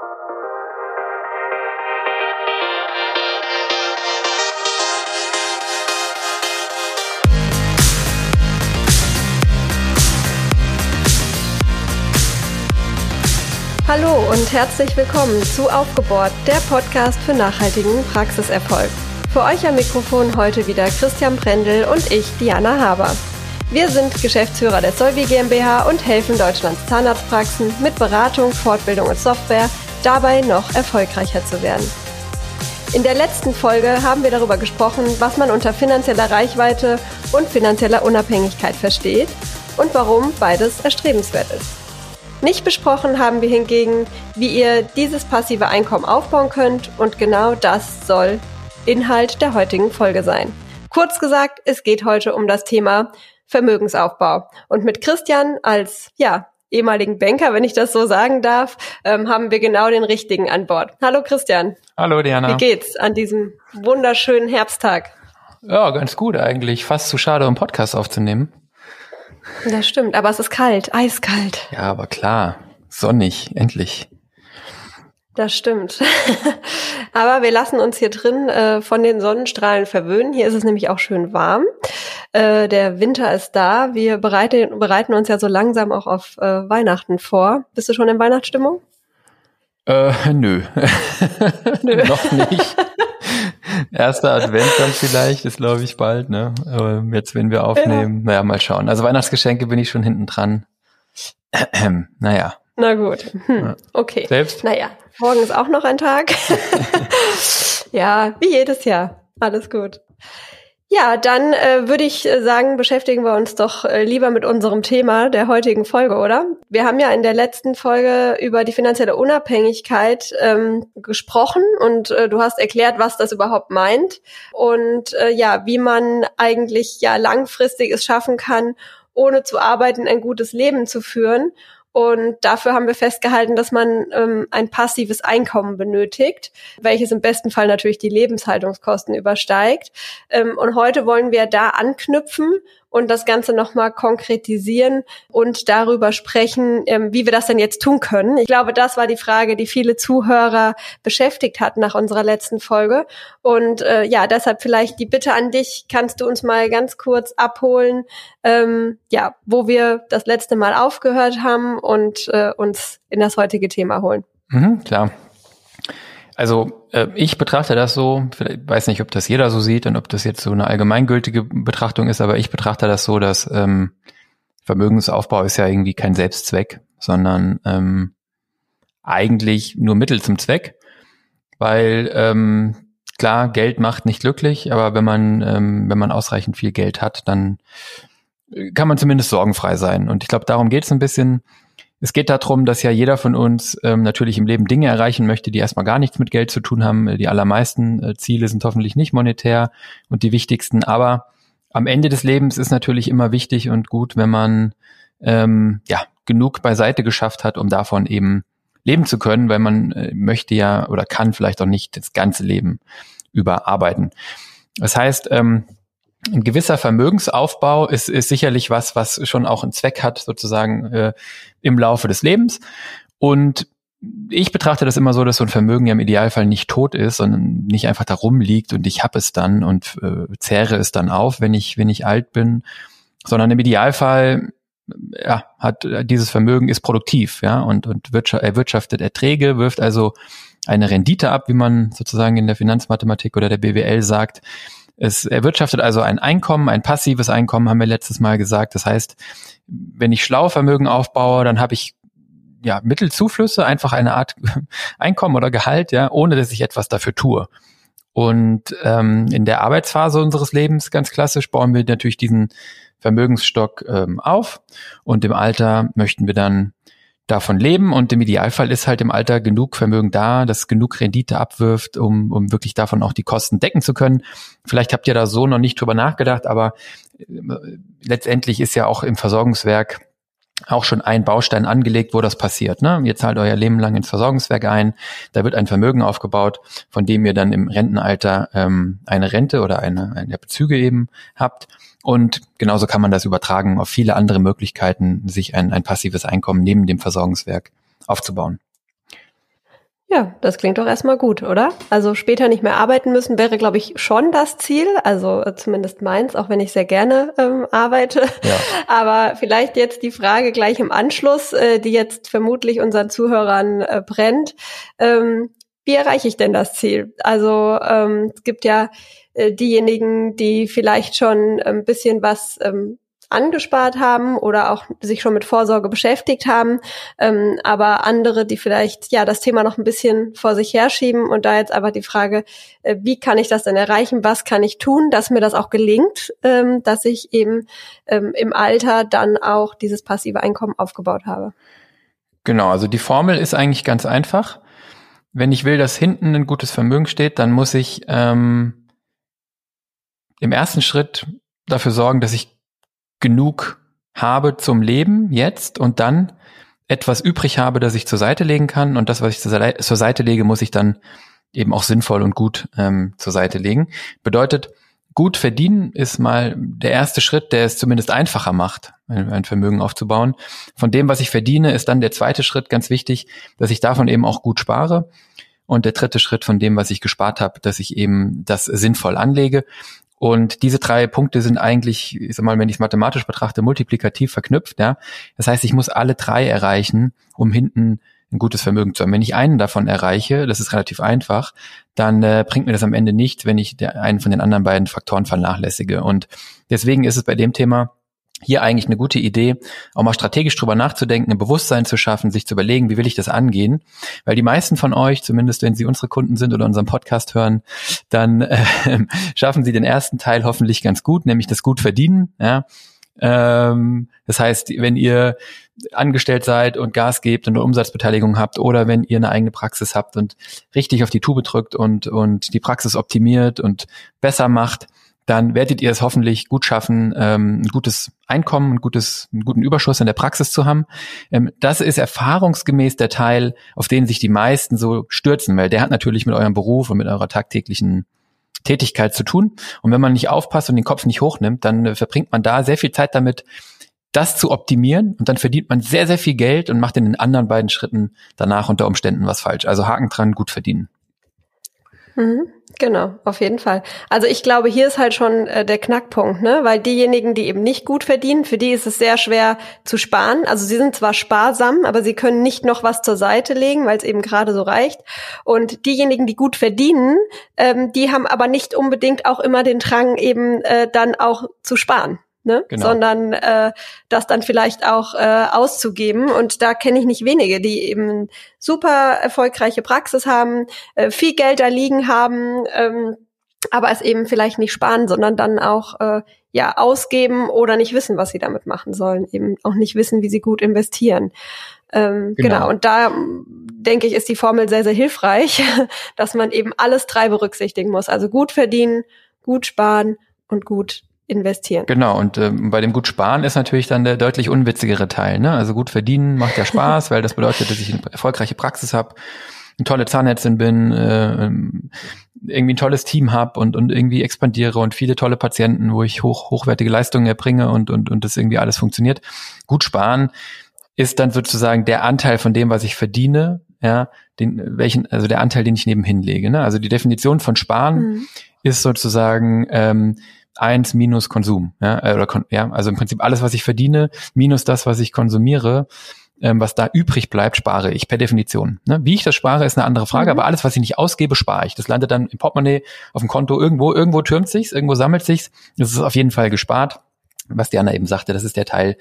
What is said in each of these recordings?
Hallo und herzlich willkommen zu Aufgebohrt, der Podcast für nachhaltigen Praxiserfolg. Für euch am Mikrofon heute wieder Christian Brendel und ich, Diana Haber. Wir sind Geschäftsführer der Solvi GmbH und helfen Deutschlands Zahnarztpraxen mit Beratung, Fortbildung und Software dabei noch erfolgreicher zu werden. In der letzten Folge haben wir darüber gesprochen, was man unter finanzieller Reichweite und finanzieller Unabhängigkeit versteht und warum beides erstrebenswert ist. Nicht besprochen haben wir hingegen, wie ihr dieses passive Einkommen aufbauen könnt und genau das soll Inhalt der heutigen Folge sein. Kurz gesagt, es geht heute um das Thema Vermögensaufbau. Und mit Christian als, ja, ehemaligen Banker, wenn ich das so sagen darf, ähm, haben wir genau den richtigen an Bord. Hallo Christian. Hallo Diana. Wie geht's an diesem wunderschönen Herbsttag? Ja, ganz gut eigentlich. Fast zu schade, um Podcast aufzunehmen. Das stimmt, aber es ist kalt, eiskalt. Ja, aber klar, sonnig, endlich. Das stimmt. aber wir lassen uns hier drin äh, von den Sonnenstrahlen verwöhnen. Hier ist es nämlich auch schön warm. Äh, der Winter ist da. Wir bereiten, bereiten uns ja so langsam auch auf äh, Weihnachten vor. Bist du schon in Weihnachtsstimmung? Äh, nö. nö. Noch nicht. Erster Advent dann vielleicht, ist glaube ich bald, ne? Aber jetzt, wenn wir aufnehmen, ja. naja, mal schauen. Also Weihnachtsgeschenke bin ich schon hinten dran. naja. Na gut. Hm. Okay. Selbst? Naja, morgen ist auch noch ein Tag. ja, wie jedes Jahr. Alles gut. Ja, dann äh, würde ich äh, sagen, beschäftigen wir uns doch äh, lieber mit unserem Thema der heutigen Folge, oder? Wir haben ja in der letzten Folge über die finanzielle Unabhängigkeit ähm, gesprochen und äh, du hast erklärt, was das überhaupt meint und äh, ja, wie man eigentlich ja langfristig es schaffen kann, ohne zu arbeiten ein gutes Leben zu führen. Und dafür haben wir festgehalten, dass man ähm, ein passives Einkommen benötigt, welches im besten Fall natürlich die Lebenshaltungskosten übersteigt. Ähm, und heute wollen wir da anknüpfen und das Ganze nochmal konkretisieren und darüber sprechen, ähm, wie wir das denn jetzt tun können. Ich glaube, das war die Frage, die viele Zuhörer beschäftigt hat nach unserer letzten Folge. Und äh, ja, deshalb vielleicht die Bitte an dich, kannst du uns mal ganz kurz abholen, ähm, ja, wo wir das letzte Mal aufgehört haben und äh, uns in das heutige Thema holen. Mhm, klar. Also äh, ich betrachte das so, ich weiß nicht, ob das jeder so sieht und ob das jetzt so eine allgemeingültige Betrachtung ist, aber ich betrachte das so, dass ähm, Vermögensaufbau ist ja irgendwie kein Selbstzweck, sondern ähm, eigentlich nur Mittel zum Zweck, weil ähm, klar, Geld macht nicht glücklich, aber wenn man ähm, wenn man ausreichend viel Geld hat, dann kann man zumindest sorgenfrei sein. Und ich glaube, darum geht es ein bisschen es geht darum, dass ja jeder von uns ähm, natürlich im Leben Dinge erreichen möchte, die erstmal gar nichts mit Geld zu tun haben. Die allermeisten äh, Ziele sind hoffentlich nicht monetär und die wichtigsten. Aber am Ende des Lebens ist natürlich immer wichtig und gut, wenn man ähm, ja genug beiseite geschafft hat, um davon eben leben zu können, weil man äh, möchte ja oder kann vielleicht auch nicht das ganze Leben überarbeiten. Das heißt, ähm, ein gewisser Vermögensaufbau ist, ist sicherlich was, was schon auch einen Zweck hat, sozusagen äh, im Laufe des Lebens. Und ich betrachte das immer so, dass so ein Vermögen ja im Idealfall nicht tot ist, sondern nicht einfach da rumliegt und ich habe es dann und äh, zehre es dann auf, wenn ich, wenn ich alt bin, sondern im Idealfall ja, hat dieses Vermögen ist produktiv, ja, und, und erwirtschaftet Erträge, wirft also eine Rendite ab, wie man sozusagen in der Finanzmathematik oder der BWL sagt, es erwirtschaftet also ein Einkommen, ein passives Einkommen, haben wir letztes Mal gesagt. Das heißt, wenn ich schlau Vermögen aufbaue, dann habe ich ja Mittelzuflüsse, einfach eine Art Einkommen oder Gehalt, ja, ohne dass ich etwas dafür tue. Und ähm, in der Arbeitsphase unseres Lebens, ganz klassisch, bauen wir natürlich diesen Vermögensstock ähm, auf und im Alter möchten wir dann davon leben und im Idealfall ist halt im Alter genug Vermögen da, das genug Rendite abwirft, um, um wirklich davon auch die Kosten decken zu können. Vielleicht habt ihr da so noch nicht drüber nachgedacht, aber äh, letztendlich ist ja auch im Versorgungswerk auch schon ein Baustein angelegt, wo das passiert. Ne? Ihr zahlt euer Leben lang ins Versorgungswerk ein, da wird ein Vermögen aufgebaut, von dem ihr dann im Rentenalter ähm, eine Rente oder eine, eine Bezüge eben habt. Und genauso kann man das übertragen auf viele andere Möglichkeiten, sich ein, ein passives Einkommen neben dem Versorgungswerk aufzubauen. Ja, das klingt doch erstmal gut, oder? Also später nicht mehr arbeiten müssen wäre, glaube ich, schon das Ziel. Also äh, zumindest meins, auch wenn ich sehr gerne ähm, arbeite. Ja. Aber vielleicht jetzt die Frage gleich im Anschluss, äh, die jetzt vermutlich unseren Zuhörern äh, brennt. Ähm, wie erreiche ich denn das Ziel? Also ähm, es gibt ja äh, diejenigen, die vielleicht schon ein bisschen was ähm, angespart haben oder auch sich schon mit Vorsorge beschäftigt haben, ähm, aber andere, die vielleicht ja das Thema noch ein bisschen vor sich herschieben und da jetzt aber die Frage, äh, wie kann ich das denn erreichen, was kann ich tun, dass mir das auch gelingt, ähm, dass ich eben ähm, im Alter dann auch dieses passive Einkommen aufgebaut habe. Genau, also die Formel ist eigentlich ganz einfach. Wenn ich will, dass hinten ein gutes Vermögen steht, dann muss ich ähm, im ersten Schritt dafür sorgen, dass ich genug habe zum Leben jetzt und dann etwas übrig habe, das ich zur Seite legen kann. Und das, was ich zur Seite lege, muss ich dann eben auch sinnvoll und gut ähm, zur Seite legen. Bedeutet, gut verdienen ist mal der erste Schritt, der es zumindest einfacher macht, ein, ein, Vermögen aufzubauen. Von dem, was ich verdiene, ist dann der zweite Schritt ganz wichtig, dass ich davon eben auch gut spare. Und der dritte Schritt von dem, was ich gespart habe, dass ich eben das sinnvoll anlege. Und diese drei Punkte sind eigentlich, ich sag mal, wenn ich es mathematisch betrachte, multiplikativ verknüpft. Ja? Das heißt, ich muss alle drei erreichen, um hinten ein gutes Vermögen zu haben. Wenn ich einen davon erreiche, das ist relativ einfach, dann äh, bringt mir das am Ende nicht, wenn ich einen von den anderen beiden Faktoren vernachlässige. Und deswegen ist es bei dem Thema hier eigentlich eine gute Idee, auch mal strategisch drüber nachzudenken, ein Bewusstsein zu schaffen, sich zu überlegen, wie will ich das angehen? Weil die meisten von euch, zumindest wenn sie unsere Kunden sind oder unseren Podcast hören, dann äh, schaffen sie den ersten Teil hoffentlich ganz gut, nämlich das gut verdienen. Ja? Ähm, das heißt, wenn ihr angestellt seid und Gas gebt und eine Umsatzbeteiligung habt oder wenn ihr eine eigene Praxis habt und richtig auf die Tube drückt und, und die Praxis optimiert und besser macht, dann werdet ihr es hoffentlich gut schaffen, ähm, ein gutes Einkommen, ein gutes, einen guten Überschuss in der Praxis zu haben. Ähm, das ist erfahrungsgemäß der Teil, auf den sich die meisten so stürzen, weil der hat natürlich mit eurem Beruf und mit eurer tagtäglichen Tätigkeit zu tun. Und wenn man nicht aufpasst und den Kopf nicht hochnimmt, dann äh, verbringt man da sehr viel Zeit damit, das zu optimieren und dann verdient man sehr, sehr viel Geld und macht in den anderen beiden Schritten danach unter Umständen was falsch. Also Haken dran, gut verdienen. Mhm. Genau, auf jeden Fall. Also ich glaube, hier ist halt schon äh, der Knackpunkt, ne? Weil diejenigen, die eben nicht gut verdienen, für die ist es sehr schwer zu sparen. Also sie sind zwar sparsam, aber sie können nicht noch was zur Seite legen, weil es eben gerade so reicht. Und diejenigen, die gut verdienen, ähm, die haben aber nicht unbedingt auch immer den Drang, eben äh, dann auch zu sparen ne? Genau. sondern äh, das dann vielleicht auch äh, auszugeben. Und da kenne ich nicht wenige, die eben super erfolgreiche Praxis haben, äh, viel Geld da liegen haben, ähm, aber es eben vielleicht nicht sparen, sondern dann auch äh, ja ausgeben oder nicht wissen, was sie damit machen sollen, eben auch nicht wissen, wie sie gut investieren. Ähm, genau. genau. Und da denke ich, ist die Formel sehr, sehr hilfreich, dass man eben alles drei berücksichtigen muss. Also gut verdienen, gut sparen und gut investieren. Genau, und äh, bei dem gut sparen ist natürlich dann der deutlich unwitzigere Teil. Ne? Also gut verdienen macht ja Spaß, weil das bedeutet, dass ich eine erfolgreiche Praxis habe, eine tolle Zahnärztin bin, äh, ähm, irgendwie ein tolles Team habe und, und irgendwie expandiere und viele tolle Patienten, wo ich hoch, hochwertige Leistungen erbringe und, und, und das irgendwie alles funktioniert. Gut sparen ist dann sozusagen der Anteil von dem, was ich verdiene, ja, den, welchen, also der Anteil, den ich nebenhin lege. Ne? Also die Definition von Sparen mhm. ist sozusagen ähm, eins minus Konsum. Ja, äh, oder ja, also im Prinzip alles, was ich verdiene, minus das, was ich konsumiere, ähm, was da übrig bleibt, spare ich per Definition. Ne? Wie ich das spare, ist eine andere Frage, mhm. aber alles, was ich nicht ausgebe, spare ich. Das landet dann im Portemonnaie, auf dem Konto irgendwo, irgendwo türmt sich's, irgendwo sammelt sich's. Das ist auf jeden Fall gespart was Diana eben sagte, das ist der Teil,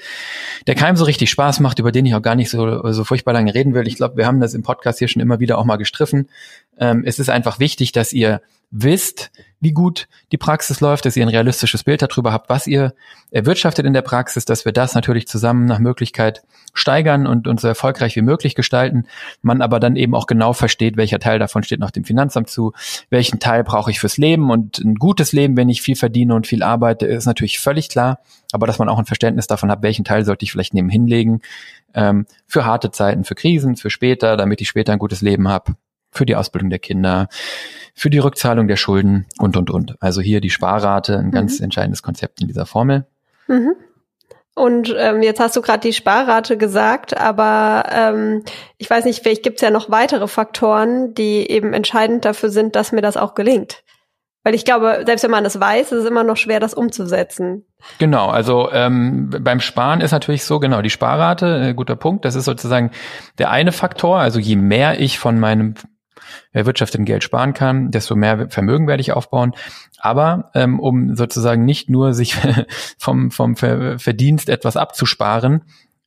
der keinem so richtig Spaß macht, über den ich auch gar nicht so, so furchtbar lange reden will. Ich glaube, wir haben das im Podcast hier schon immer wieder auch mal gestriffen. Ähm, es ist einfach wichtig, dass ihr wisst, wie gut die Praxis läuft, dass ihr ein realistisches Bild darüber habt, was ihr erwirtschaftet in der Praxis, dass wir das natürlich zusammen nach Möglichkeit steigern und, und so erfolgreich wie möglich gestalten. Man aber dann eben auch genau versteht, welcher Teil davon steht noch dem Finanzamt zu, welchen Teil brauche ich fürs Leben und ein gutes Leben, wenn ich viel verdiene und viel arbeite, ist natürlich völlig klar. Aber dass man auch ein Verständnis davon hat, welchen Teil sollte ich vielleicht nebenhin legen, ähm, für harte Zeiten, für Krisen, für später, damit ich später ein gutes Leben habe für die Ausbildung der Kinder, für die Rückzahlung der Schulden und, und, und. Also hier die Sparrate, ein ganz mhm. entscheidendes Konzept in dieser Formel. Mhm. Und ähm, jetzt hast du gerade die Sparrate gesagt, aber ähm, ich weiß nicht, vielleicht gibt es ja noch weitere Faktoren, die eben entscheidend dafür sind, dass mir das auch gelingt. Weil ich glaube, selbst wenn man das weiß, ist es immer noch schwer, das umzusetzen. Genau, also ähm, beim Sparen ist natürlich so, genau, die Sparrate, äh, guter Punkt, das ist sozusagen der eine Faktor. Also je mehr ich von meinem erwirtschafteten Geld sparen kann, desto mehr Vermögen werde ich aufbauen. Aber ähm, um sozusagen nicht nur sich vom, vom Verdienst etwas abzusparen,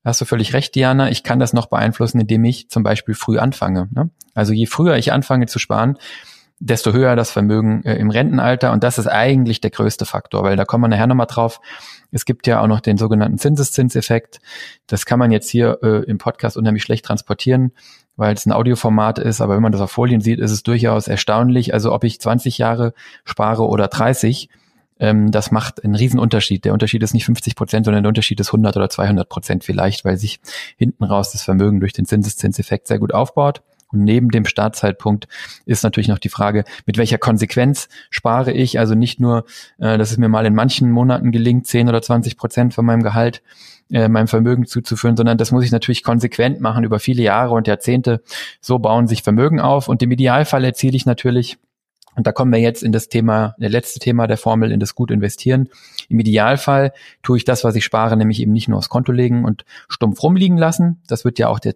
hast du völlig recht, Diana, ich kann das noch beeinflussen, indem ich zum Beispiel früh anfange. Ne? Also je früher ich anfange zu sparen, desto höher das Vermögen äh, im Rentenalter. Und das ist eigentlich der größte Faktor, weil da kommen wir nachher nochmal drauf. Es gibt ja auch noch den sogenannten Zinseszinseffekt. Das kann man jetzt hier äh, im Podcast unheimlich schlecht transportieren, weil es ein Audioformat ist. Aber wenn man das auf Folien sieht, ist es durchaus erstaunlich. Also ob ich 20 Jahre spare oder 30, ähm, das macht einen Riesenunterschied. Der Unterschied ist nicht 50 Prozent, sondern der Unterschied ist 100 oder 200 Prozent vielleicht, weil sich hinten raus das Vermögen durch den Zinseszinseffekt sehr gut aufbaut. Und neben dem Startzeitpunkt ist natürlich noch die Frage, mit welcher Konsequenz spare ich? Also nicht nur, äh, dass es mir mal in manchen Monaten gelingt, 10 oder 20 Prozent von meinem Gehalt äh, meinem Vermögen zuzuführen, sondern das muss ich natürlich konsequent machen über viele Jahre und Jahrzehnte. So bauen sich Vermögen auf und im Idealfall erziele ich natürlich und da kommen wir jetzt in das Thema, der letzte Thema der Formel, in das gut investieren. Im Idealfall tue ich das, was ich spare, nämlich eben nicht nur aufs Konto legen und stumpf rumliegen lassen. Das wird ja auch der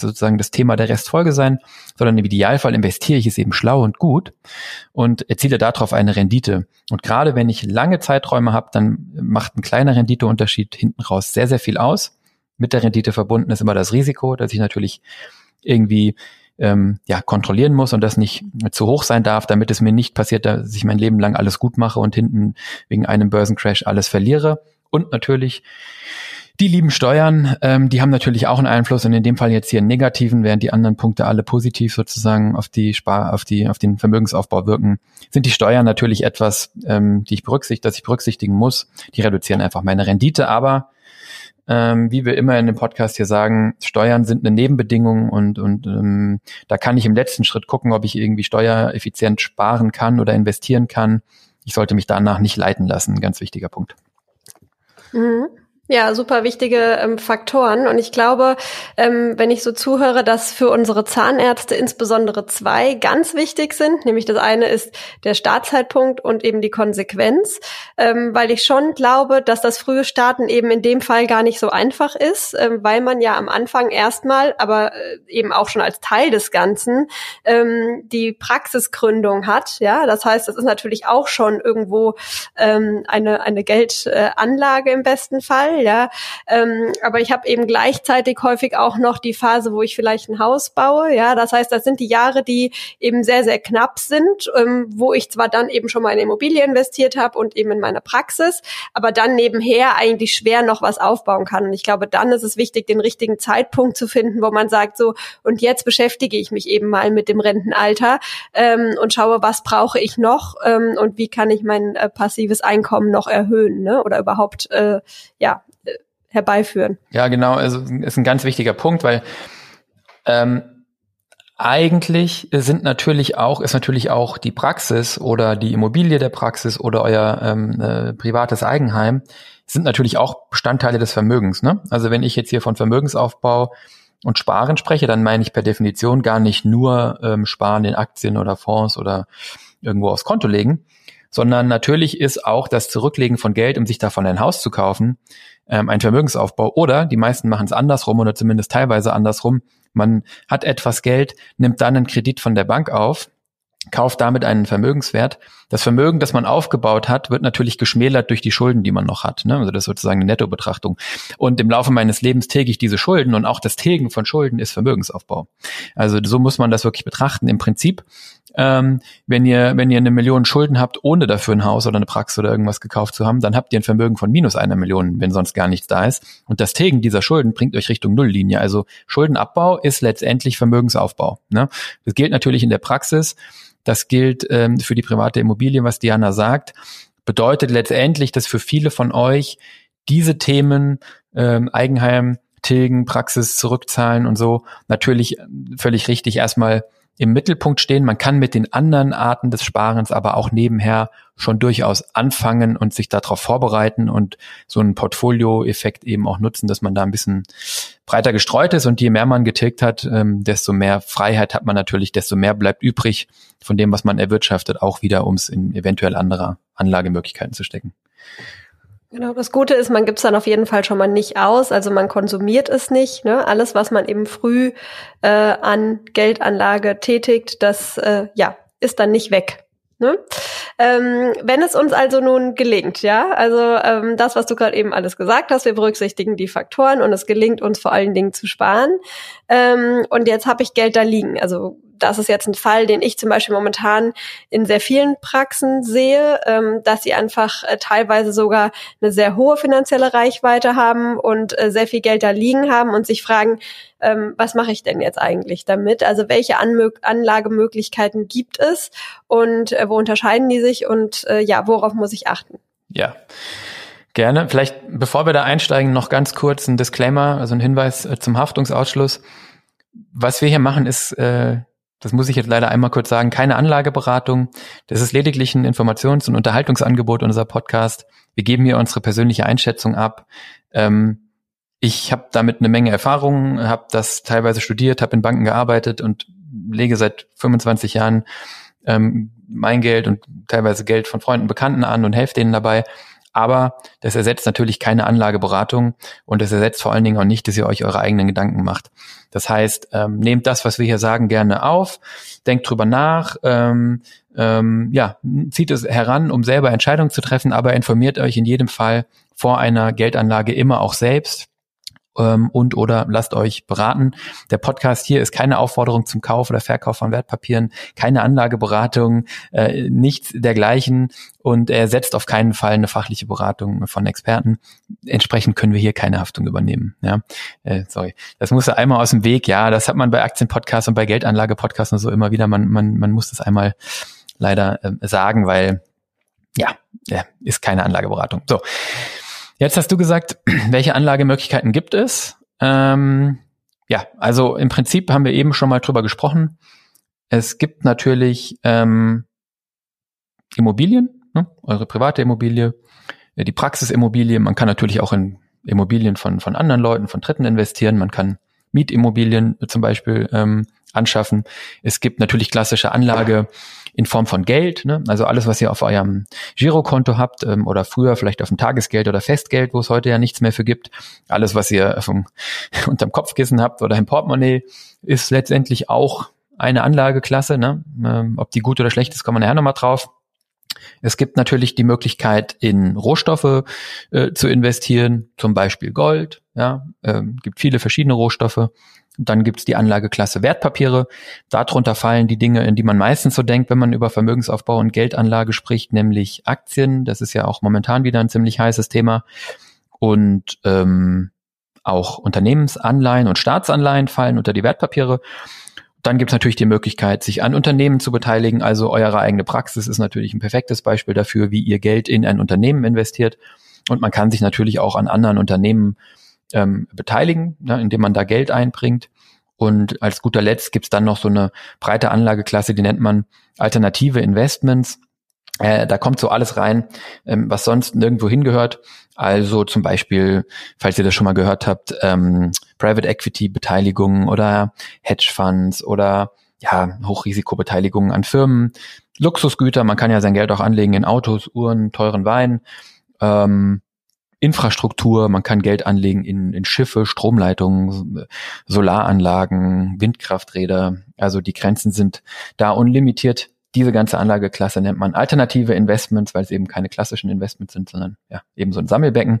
sozusagen das Thema der Restfolge sein, sondern im Idealfall investiere ich es eben schlau und gut und erziele darauf eine Rendite. Und gerade wenn ich lange Zeiträume habe, dann macht ein kleiner Renditeunterschied hinten raus sehr, sehr viel aus. Mit der Rendite verbunden ist immer das Risiko, dass ich natürlich irgendwie ähm, ja, kontrollieren muss und das nicht zu hoch sein darf, damit es mir nicht passiert, dass ich mein Leben lang alles gut mache und hinten wegen einem Börsencrash alles verliere. Und natürlich die lieben Steuern, ähm, die haben natürlich auch einen Einfluss und in dem Fall jetzt hier einen negativen, während die anderen Punkte alle positiv sozusagen auf die Spar, auf die, auf den Vermögensaufbau wirken, sind die Steuern natürlich etwas, ähm, die ich berücksichtige, dass ich berücksichtigen muss. Die reduzieren einfach meine Rendite, aber ähm, wie wir immer in dem Podcast hier sagen, Steuern sind eine Nebenbedingung und, und ähm, da kann ich im letzten Schritt gucken, ob ich irgendwie steuereffizient sparen kann oder investieren kann. Ich sollte mich danach nicht leiten lassen, ganz wichtiger Punkt. Mhm. Ja, super wichtige ähm, Faktoren. Und ich glaube, ähm, wenn ich so zuhöre, dass für unsere Zahnärzte insbesondere zwei ganz wichtig sind. Nämlich das eine ist der Startzeitpunkt und eben die Konsequenz. Ähm, weil ich schon glaube, dass das frühe Starten eben in dem Fall gar nicht so einfach ist, ähm, weil man ja am Anfang erstmal, aber äh, eben auch schon als Teil des Ganzen, ähm, die Praxisgründung hat. Ja, das heißt, das ist natürlich auch schon irgendwo ähm, eine, eine Geldanlage im besten Fall ja. Ähm, aber ich habe eben gleichzeitig häufig auch noch die Phase, wo ich vielleicht ein Haus baue, ja. Das heißt, das sind die Jahre, die eben sehr, sehr knapp sind, ähm, wo ich zwar dann eben schon mal in Immobilie investiert habe und eben in meine Praxis, aber dann nebenher eigentlich schwer noch was aufbauen kann. Und ich glaube, dann ist es wichtig, den richtigen Zeitpunkt zu finden, wo man sagt, so, und jetzt beschäftige ich mich eben mal mit dem Rentenalter ähm, und schaue, was brauche ich noch ähm, und wie kann ich mein äh, passives Einkommen noch erhöhen, ne? Oder überhaupt äh, ja herbeiführen. Ja, genau. Also ist ein ganz wichtiger Punkt, weil ähm, eigentlich sind natürlich auch, ist natürlich auch die Praxis oder die Immobilie der Praxis oder euer ähm, äh, privates Eigenheim sind natürlich auch Bestandteile des Vermögens. Ne? Also wenn ich jetzt hier von Vermögensaufbau und Sparen spreche, dann meine ich per Definition gar nicht nur ähm, Sparen in Aktien oder Fonds oder irgendwo aufs Konto legen, sondern natürlich ist auch das Zurücklegen von Geld, um sich davon ein Haus zu kaufen, ähm, ein Vermögensaufbau. Oder die meisten machen es andersrum oder zumindest teilweise andersrum. Man hat etwas Geld, nimmt dann einen Kredit von der Bank auf, kauft damit einen Vermögenswert. Das Vermögen, das man aufgebaut hat, wird natürlich geschmälert durch die Schulden, die man noch hat. Ne? Also das ist sozusagen eine Nettobetrachtung. Und im Laufe meines Lebens tilge ich diese Schulden und auch das Tilgen von Schulden ist Vermögensaufbau. Also so muss man das wirklich betrachten. Im Prinzip ähm, wenn ihr, wenn ihr eine Million Schulden habt, ohne dafür ein Haus oder eine Praxis oder irgendwas gekauft zu haben, dann habt ihr ein Vermögen von minus einer Million, wenn sonst gar nichts da ist. Und das Tilgen dieser Schulden bringt euch Richtung Nulllinie. Also Schuldenabbau ist letztendlich Vermögensaufbau. Ne? Das gilt natürlich in der Praxis. Das gilt ähm, für die private Immobilie, was Diana sagt. Bedeutet letztendlich, dass für viele von euch diese Themen ähm, Eigenheim, Tilgen, Praxis zurückzahlen und so natürlich völlig richtig erstmal im Mittelpunkt stehen. Man kann mit den anderen Arten des Sparens aber auch nebenher schon durchaus anfangen und sich darauf vorbereiten und so einen Portfolio-Effekt eben auch nutzen, dass man da ein bisschen breiter gestreut ist und je mehr man getilgt hat, ähm, desto mehr Freiheit hat man natürlich, desto mehr bleibt übrig von dem, was man erwirtschaftet, auch wieder, um es in eventuell andere Anlagemöglichkeiten zu stecken. Genau, das Gute ist, man gibt es dann auf jeden Fall schon mal nicht aus, also man konsumiert es nicht. Ne? Alles, was man eben früh äh, an Geldanlage tätigt, das äh, ja ist dann nicht weg. Ne? Ähm, wenn es uns also nun gelingt, ja, also ähm, das, was du gerade eben alles gesagt hast, wir berücksichtigen die Faktoren und es gelingt uns vor allen Dingen zu sparen. Ähm, und jetzt habe ich Geld da liegen. Also das ist jetzt ein Fall, den ich zum Beispiel momentan in sehr vielen Praxen sehe, ähm, dass sie einfach äh, teilweise sogar eine sehr hohe finanzielle Reichweite haben und äh, sehr viel Geld da liegen haben und sich fragen, ähm, was mache ich denn jetzt eigentlich damit? Also welche Anmö Anlagemöglichkeiten gibt es und äh, wo unterscheiden die sich und äh, ja, worauf muss ich achten? Ja. Gerne. Vielleicht, bevor wir da einsteigen, noch ganz kurz ein Disclaimer, also ein Hinweis äh, zum Haftungsausschluss. Was wir hier machen, ist äh, das muss ich jetzt leider einmal kurz sagen, keine Anlageberatung. Das ist lediglich ein Informations- und Unterhaltungsangebot unser Podcast. Wir geben hier unsere persönliche Einschätzung ab. Ähm, ich habe damit eine Menge Erfahrung, habe das teilweise studiert, habe in Banken gearbeitet und lege seit 25 Jahren ähm, mein Geld und teilweise Geld von Freunden, Bekannten an und helfe denen dabei. Aber das ersetzt natürlich keine Anlageberatung und das ersetzt vor allen Dingen auch nicht, dass ihr euch eure eigenen Gedanken macht. Das heißt, ähm, nehmt das, was wir hier sagen, gerne auf, denkt drüber nach, ähm, ähm, ja, zieht es heran, um selber Entscheidungen zu treffen, aber informiert euch in jedem Fall vor einer Geldanlage immer auch selbst ähm, und oder lasst euch beraten. Der Podcast hier ist keine Aufforderung zum Kauf oder Verkauf von Wertpapieren, keine Anlageberatung, äh, nichts dergleichen und er setzt auf keinen Fall eine fachliche Beratung von Experten. Entsprechend können wir hier keine Haftung übernehmen. Ja, äh, sorry, das musste einmal aus dem Weg. Ja, das hat man bei Aktienpodcasts und bei Geldanlagepodcasts und so immer wieder. Man man man muss das einmal leider äh, sagen, weil ja, ja, ist keine Anlageberatung. So. Jetzt hast du gesagt, welche Anlagemöglichkeiten gibt es? Ähm, ja, also im Prinzip haben wir eben schon mal drüber gesprochen. Es gibt natürlich ähm, Immobilien, ne? eure private Immobilie, äh, die Praxisimmobilie. Man kann natürlich auch in Immobilien von, von anderen Leuten, von Dritten investieren. Man kann Mietimmobilien zum Beispiel ähm, anschaffen. Es gibt natürlich klassische Anlage in Form von Geld, ne? also alles, was ihr auf eurem Girokonto habt ähm, oder früher vielleicht auf dem Tagesgeld oder Festgeld, wo es heute ja nichts mehr für gibt. Alles, was ihr vom, unterm Kopfkissen habt oder im Portemonnaie, ist letztendlich auch eine Anlageklasse. Ne? Ähm, ob die gut oder schlecht ist, kommen wir nachher nochmal drauf. Es gibt natürlich die Möglichkeit, in Rohstoffe äh, zu investieren, zum Beispiel Gold. Ja, ähm, gibt viele verschiedene Rohstoffe. Dann gibt's die Anlageklasse Wertpapiere. Darunter fallen die Dinge, in die man meistens so denkt, wenn man über Vermögensaufbau und Geldanlage spricht, nämlich Aktien. Das ist ja auch momentan wieder ein ziemlich heißes Thema. Und ähm, auch Unternehmensanleihen und Staatsanleihen fallen unter die Wertpapiere. Dann gibt es natürlich die Möglichkeit, sich an Unternehmen zu beteiligen. Also eure eigene Praxis ist natürlich ein perfektes Beispiel dafür, wie ihr Geld in ein Unternehmen investiert. Und man kann sich natürlich auch an anderen Unternehmen ähm, beteiligen, ne, indem man da Geld einbringt. Und als guter Letzt gibt's dann noch so eine breite Anlageklasse, die nennt man alternative Investments. Äh, da kommt so alles rein, ähm, was sonst nirgendwo hingehört. Also zum Beispiel, falls ihr das schon mal gehört habt, ähm, Private Equity Beteiligungen oder Hedgefonds oder ja, Hochrisikobeteiligungen an Firmen, Luxusgüter, man kann ja sein Geld auch anlegen in Autos, Uhren, teuren Wein, ähm, Infrastruktur, man kann Geld anlegen in, in Schiffe, Stromleitungen, Solaranlagen, Windkrafträder. Also die Grenzen sind da unlimitiert. Diese ganze Anlageklasse nennt man alternative Investments, weil es eben keine klassischen Investments sind, sondern ja, eben so ein Sammelbecken.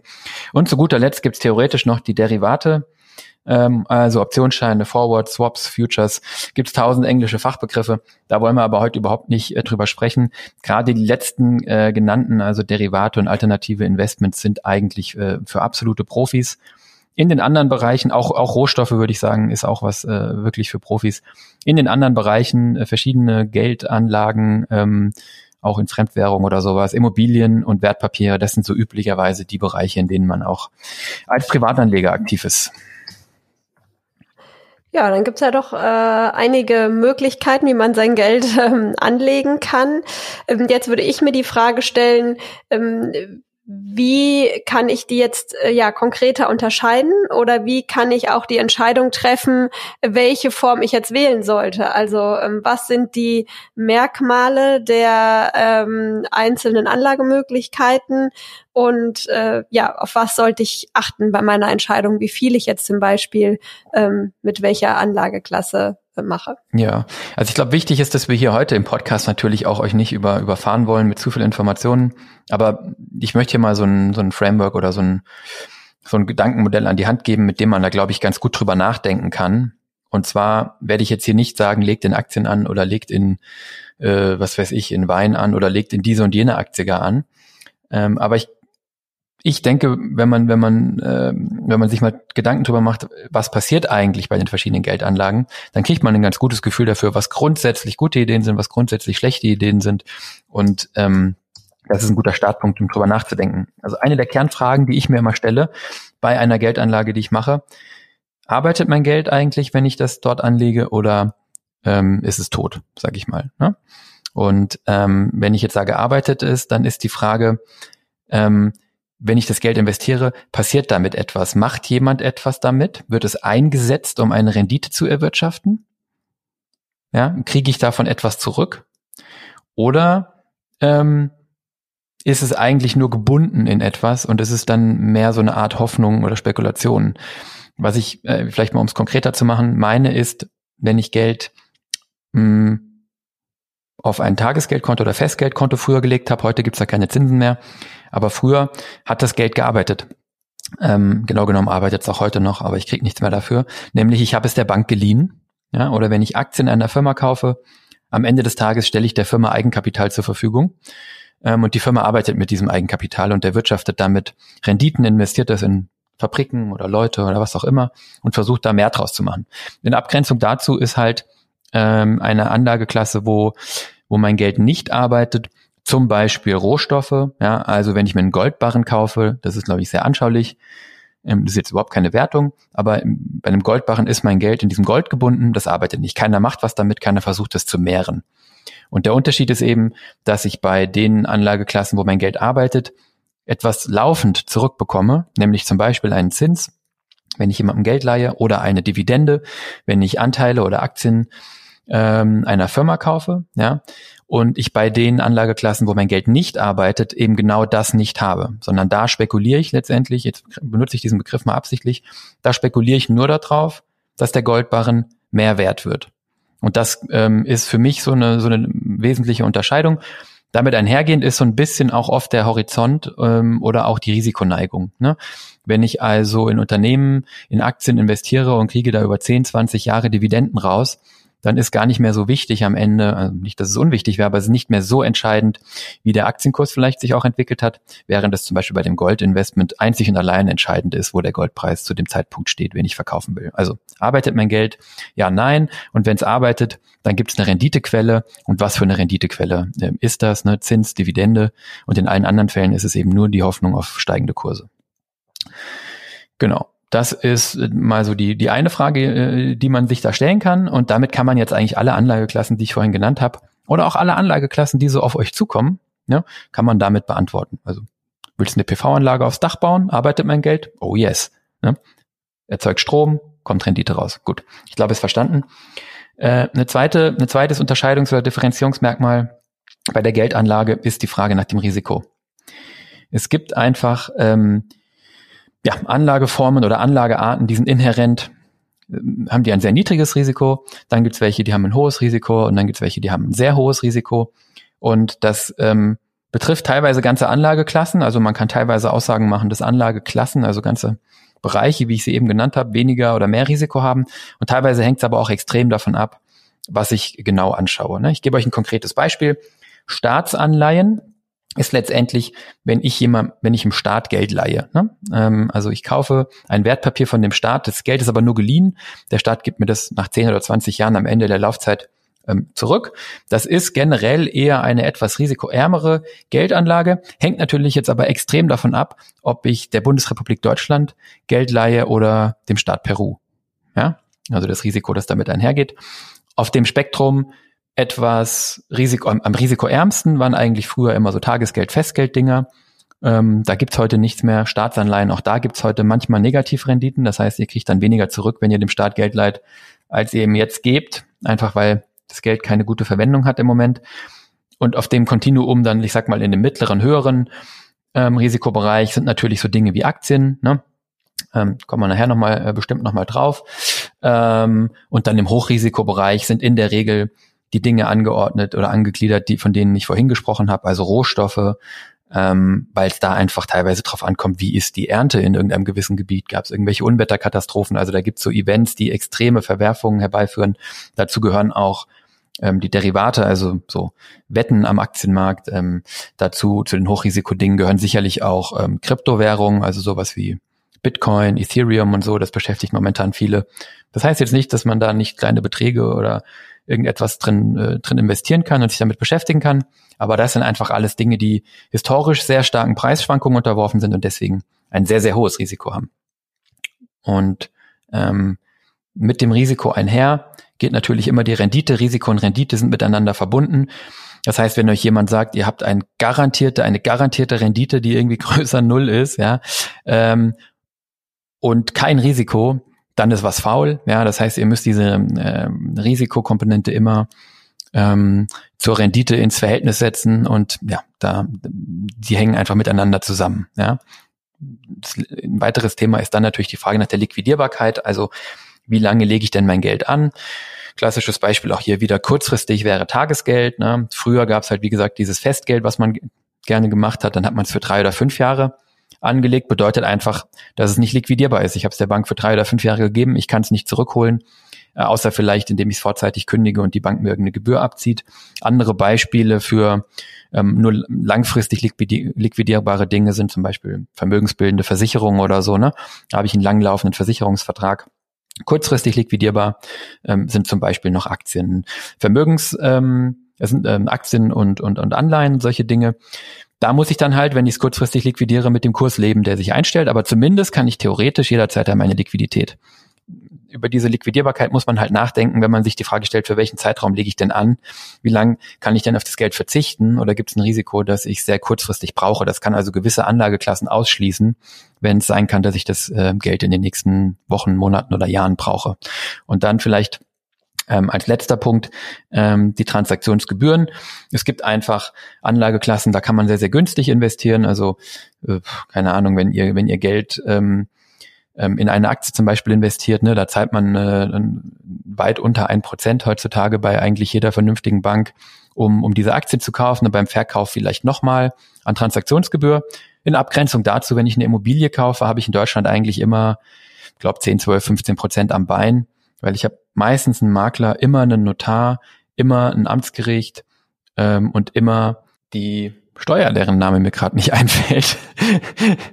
Und zu guter Letzt gibt es theoretisch noch die Derivate, ähm, also Optionsscheine, Forward, Swaps, Futures, gibt es tausend englische Fachbegriffe. Da wollen wir aber heute überhaupt nicht äh, drüber sprechen. Gerade die letzten äh, genannten, also Derivate und alternative Investments, sind eigentlich äh, für absolute Profis. In den anderen Bereichen, auch, auch Rohstoffe würde ich sagen, ist auch was äh, wirklich für Profis. In den anderen Bereichen äh, verschiedene Geldanlagen, ähm, auch in Fremdwährung oder sowas, Immobilien und Wertpapiere, das sind so üblicherweise die Bereiche, in denen man auch als Privatanleger aktiv ist. Ja, dann gibt's ja doch äh, einige Möglichkeiten, wie man sein Geld ähm, anlegen kann. Ähm, jetzt würde ich mir die Frage stellen, ähm, wie kann ich die jetzt äh, ja konkreter unterscheiden? Oder wie kann ich auch die Entscheidung treffen, welche Form ich jetzt wählen sollte? Also ähm, was sind die Merkmale der ähm, einzelnen Anlagemöglichkeiten? Und äh, ja, auf was sollte ich achten bei meiner Entscheidung, wie viel ich jetzt zum Beispiel ähm, mit welcher Anlageklasse mache. Ja, also ich glaube, wichtig ist, dass wir hier heute im Podcast natürlich auch euch nicht über, überfahren wollen mit zu viel Informationen. Aber ich möchte hier mal so ein, so ein Framework oder so ein, so ein Gedankenmodell an die Hand geben, mit dem man da, glaube ich, ganz gut drüber nachdenken kann. Und zwar werde ich jetzt hier nicht sagen, legt in Aktien an oder legt in, äh, was weiß ich, in Wein an oder legt in diese und jene Aktie gar an. Ähm, aber ich ich denke, wenn man, wenn man, äh, wenn man sich mal Gedanken darüber macht, was passiert eigentlich bei den verschiedenen Geldanlagen, dann kriegt man ein ganz gutes Gefühl dafür, was grundsätzlich gute Ideen sind, was grundsätzlich schlechte Ideen sind. Und ähm, das ist ein guter Startpunkt, um drüber nachzudenken. Also eine der Kernfragen, die ich mir immer stelle bei einer Geldanlage, die ich mache, arbeitet mein Geld eigentlich, wenn ich das dort anlege, oder ähm, ist es tot, sage ich mal. Ne? Und ähm, wenn ich jetzt sage, arbeitet es, dann ist die Frage, ähm, wenn ich das Geld investiere, passiert damit etwas? Macht jemand etwas damit? Wird es eingesetzt, um eine Rendite zu erwirtschaften? Ja, kriege ich davon etwas zurück? Oder ähm, ist es eigentlich nur gebunden in etwas und es ist dann mehr so eine Art Hoffnung oder Spekulation? Was ich äh, vielleicht mal um es konkreter zu machen meine ist, wenn ich Geld mh, hm, auf ein Tagesgeldkonto oder Festgeldkonto früher gelegt habe, heute gibt's da keine Zinsen mehr, aber früher hat das Geld gearbeitet. Ähm, genau genommen arbeitet es auch heute noch, aber ich krieg nichts mehr dafür. Nämlich ich habe es der Bank geliehen. Ja, oder wenn ich Aktien einer Firma kaufe, am Ende des Tages stelle ich der Firma Eigenkapital zur Verfügung. Ähm, und die Firma arbeitet mit diesem Eigenkapital und der wirtschaftet damit Renditen, investiert das in Fabriken oder Leute oder was auch immer und versucht da mehr draus zu machen. In Abgrenzung dazu ist halt ähm, eine Anlageklasse, wo, wo mein Geld nicht arbeitet, zum Beispiel Rohstoffe. Ja, also wenn ich mir einen Goldbarren kaufe, das ist, glaube ich, sehr anschaulich. Ähm, das ist jetzt überhaupt keine Wertung, aber bei einem Goldbarren ist mein Geld in diesem Gold gebunden, das arbeitet nicht. Keiner macht was damit, keiner versucht es zu mehren. Und der Unterschied ist eben, dass ich bei den Anlageklassen, wo mein Geld arbeitet, etwas laufend zurückbekomme, nämlich zum Beispiel einen Zins, wenn ich jemandem Geld leihe, oder eine Dividende, wenn ich Anteile oder Aktien ähm, einer Firma kaufe, ja, und ich bei den Anlageklassen, wo mein Geld nicht arbeitet, eben genau das nicht habe, sondern da spekuliere ich letztendlich, jetzt benutze ich diesen Begriff mal absichtlich, da spekuliere ich nur darauf, dass der Goldbarren mehr wert wird. Und das ähm, ist für mich so eine, so eine wesentliche Unterscheidung. Damit einhergehend ist so ein bisschen auch oft der Horizont ähm, oder auch die Risikoneigung. Ne? Wenn ich also in Unternehmen, in Aktien investiere und kriege da über 10, 20 Jahre Dividenden raus, dann ist gar nicht mehr so wichtig am Ende, also nicht, dass es unwichtig wäre, aber es ist nicht mehr so entscheidend, wie der Aktienkurs vielleicht sich auch entwickelt hat, während es zum Beispiel bei dem Goldinvestment einzig und allein entscheidend ist, wo der Goldpreis zu dem Zeitpunkt steht, wenn ich verkaufen will. Also arbeitet mein Geld? Ja, nein. Und wenn es arbeitet, dann gibt es eine Renditequelle. Und was für eine Renditequelle äh, ist das? Ne? Zins, Dividende. Und in allen anderen Fällen ist es eben nur die Hoffnung auf steigende Kurse. Genau. Das ist äh, mal so die, die eine Frage, äh, die man sich da stellen kann. Und damit kann man jetzt eigentlich alle Anlageklassen, die ich vorhin genannt habe, oder auch alle Anlageklassen, die so auf euch zukommen, ja, kann man damit beantworten. Also willst du eine PV-Anlage aufs Dach bauen? Arbeitet mein Geld? Oh yes. Ne? Erzeugt Strom, kommt Rendite raus. Gut, ich glaube, es verstanden. Äh, eine zweite, ein zweites Unterscheidungs- oder Differenzierungsmerkmal bei der Geldanlage ist die Frage nach dem Risiko. Es gibt einfach ähm, ja, Anlageformen oder Anlagearten, die sind inhärent, ähm, haben die ein sehr niedriges Risiko. Dann gibt's welche, die haben ein hohes Risiko und dann gibt's welche, die haben ein sehr hohes Risiko. Und das ähm, betrifft teilweise ganze Anlageklassen. Also man kann teilweise Aussagen machen, dass Anlageklassen, also ganze Bereiche, wie ich sie eben genannt habe, weniger oder mehr Risiko haben. Und teilweise hängt es aber auch extrem davon ab, was ich genau anschaue. Ne? Ich gebe euch ein konkretes Beispiel. Staatsanleihen ist letztendlich, wenn ich jemand, wenn ich im Staat Geld leihe. Ne? Ähm, also ich kaufe ein Wertpapier von dem Staat, das Geld ist aber nur geliehen. Der Staat gibt mir das nach 10 oder 20 Jahren am Ende der Laufzeit ähm, zurück. Das ist generell eher eine etwas risikoärmere Geldanlage, hängt natürlich jetzt aber extrem davon ab, ob ich der Bundesrepublik Deutschland Geld leihe oder dem Staat Peru. Ja? also das Risiko, das damit einhergeht. Auf dem Spektrum etwas Risiko, am, risikoärmsten waren eigentlich früher immer so Tagesgeld, Festgelddinger. Ähm, da gibt's heute nichts mehr. Staatsanleihen, auch da gibt's heute manchmal Negativrenditen. Das heißt, ihr kriegt dann weniger zurück, wenn ihr dem Staat Geld leiht, als ihr ihm jetzt gebt. Einfach weil das Geld keine gute Verwendung hat im Moment. Und auf dem Kontinuum dann, ich sag mal, in dem mittleren, höheren ähm, Risikobereich sind natürlich so Dinge wie Aktien, ne? Ähm, kommen wir nachher nochmal äh, bestimmt nochmal drauf. Ähm, und dann im Hochrisikobereich sind in der Regel die Dinge angeordnet oder angegliedert, die von denen ich vorhin gesprochen habe, also Rohstoffe, ähm, weil es da einfach teilweise drauf ankommt, wie ist die Ernte in irgendeinem gewissen Gebiet, gab es irgendwelche Unwetterkatastrophen, also da gibt es so Events, die extreme Verwerfungen herbeiführen. Dazu gehören auch ähm, die Derivate, also so Wetten am Aktienmarkt. Ähm, dazu zu den Hochrisikodingen gehören sicherlich auch ähm, Kryptowährungen, also sowas wie Bitcoin, Ethereum und so. Das beschäftigt momentan viele. Das heißt jetzt nicht, dass man da nicht kleine Beträge oder irgendetwas drin, äh, drin investieren kann und sich damit beschäftigen kann. Aber das sind einfach alles Dinge, die historisch sehr starken Preisschwankungen unterworfen sind und deswegen ein sehr, sehr hohes Risiko haben. Und ähm, mit dem Risiko einher geht natürlich immer die Rendite. Risiko und Rendite sind miteinander verbunden. Das heißt, wenn euch jemand sagt, ihr habt ein garantierte, eine garantierte Rendite, die irgendwie größer Null ist, ja, ähm, und kein Risiko, dann ist was faul. Ja, das heißt, ihr müsst diese äh, Risikokomponente immer ähm, zur Rendite ins Verhältnis setzen und ja, da die hängen einfach miteinander zusammen. Ja. Ein weiteres Thema ist dann natürlich die Frage nach der Liquidierbarkeit. Also wie lange lege ich denn mein Geld an? Klassisches Beispiel auch hier wieder kurzfristig wäre Tagesgeld. Ne? Früher gab es halt, wie gesagt, dieses Festgeld, was man gerne gemacht hat. Dann hat man es für drei oder fünf Jahre angelegt. Bedeutet einfach, dass es nicht liquidierbar ist. Ich habe es der Bank für drei oder fünf Jahre gegeben. Ich kann es nicht zurückholen, äh, außer vielleicht, indem ich es vorzeitig kündige und die Bank mir irgendeine Gebühr abzieht. Andere Beispiele für ähm, nur langfristig liquidierbare Dinge sind zum Beispiel vermögensbildende Versicherungen oder so. Ne? Da habe ich einen langlaufenden Versicherungsvertrag Kurzfristig liquidierbar ähm, sind zum Beispiel noch Aktien, Vermögens, ähm, es sind ähm, Aktien und, und, und Anleihen, solche Dinge. Da muss ich dann halt, wenn ich es kurzfristig liquidiere, mit dem Kurs leben, der sich einstellt. Aber zumindest kann ich theoretisch jederzeit meine Liquidität über diese Liquidierbarkeit muss man halt nachdenken, wenn man sich die Frage stellt, für welchen Zeitraum lege ich denn an? Wie lang kann ich denn auf das Geld verzichten? Oder gibt es ein Risiko, dass ich sehr kurzfristig brauche? Das kann also gewisse Anlageklassen ausschließen, wenn es sein kann, dass ich das äh, Geld in den nächsten Wochen, Monaten oder Jahren brauche. Und dann vielleicht ähm, als letzter Punkt ähm, die Transaktionsgebühren. Es gibt einfach Anlageklassen, da kann man sehr, sehr günstig investieren. Also äh, keine Ahnung, wenn ihr, wenn ihr Geld ähm, ähm, in eine Aktie zum Beispiel investiert, ne, da zahlt man äh, weit unter ein Prozent heutzutage bei eigentlich jeder vernünftigen Bank, um, um diese Aktie zu kaufen und beim Verkauf vielleicht nochmal an Transaktionsgebühr. In Abgrenzung dazu, wenn ich eine Immobilie kaufe, habe ich in Deutschland eigentlich immer, ich glaube, 10, 12, 15 Prozent am Bein, weil ich habe meistens einen Makler, immer einen Notar, immer ein Amtsgericht ähm, und immer die Steuer, deren Name mir gerade nicht einfällt.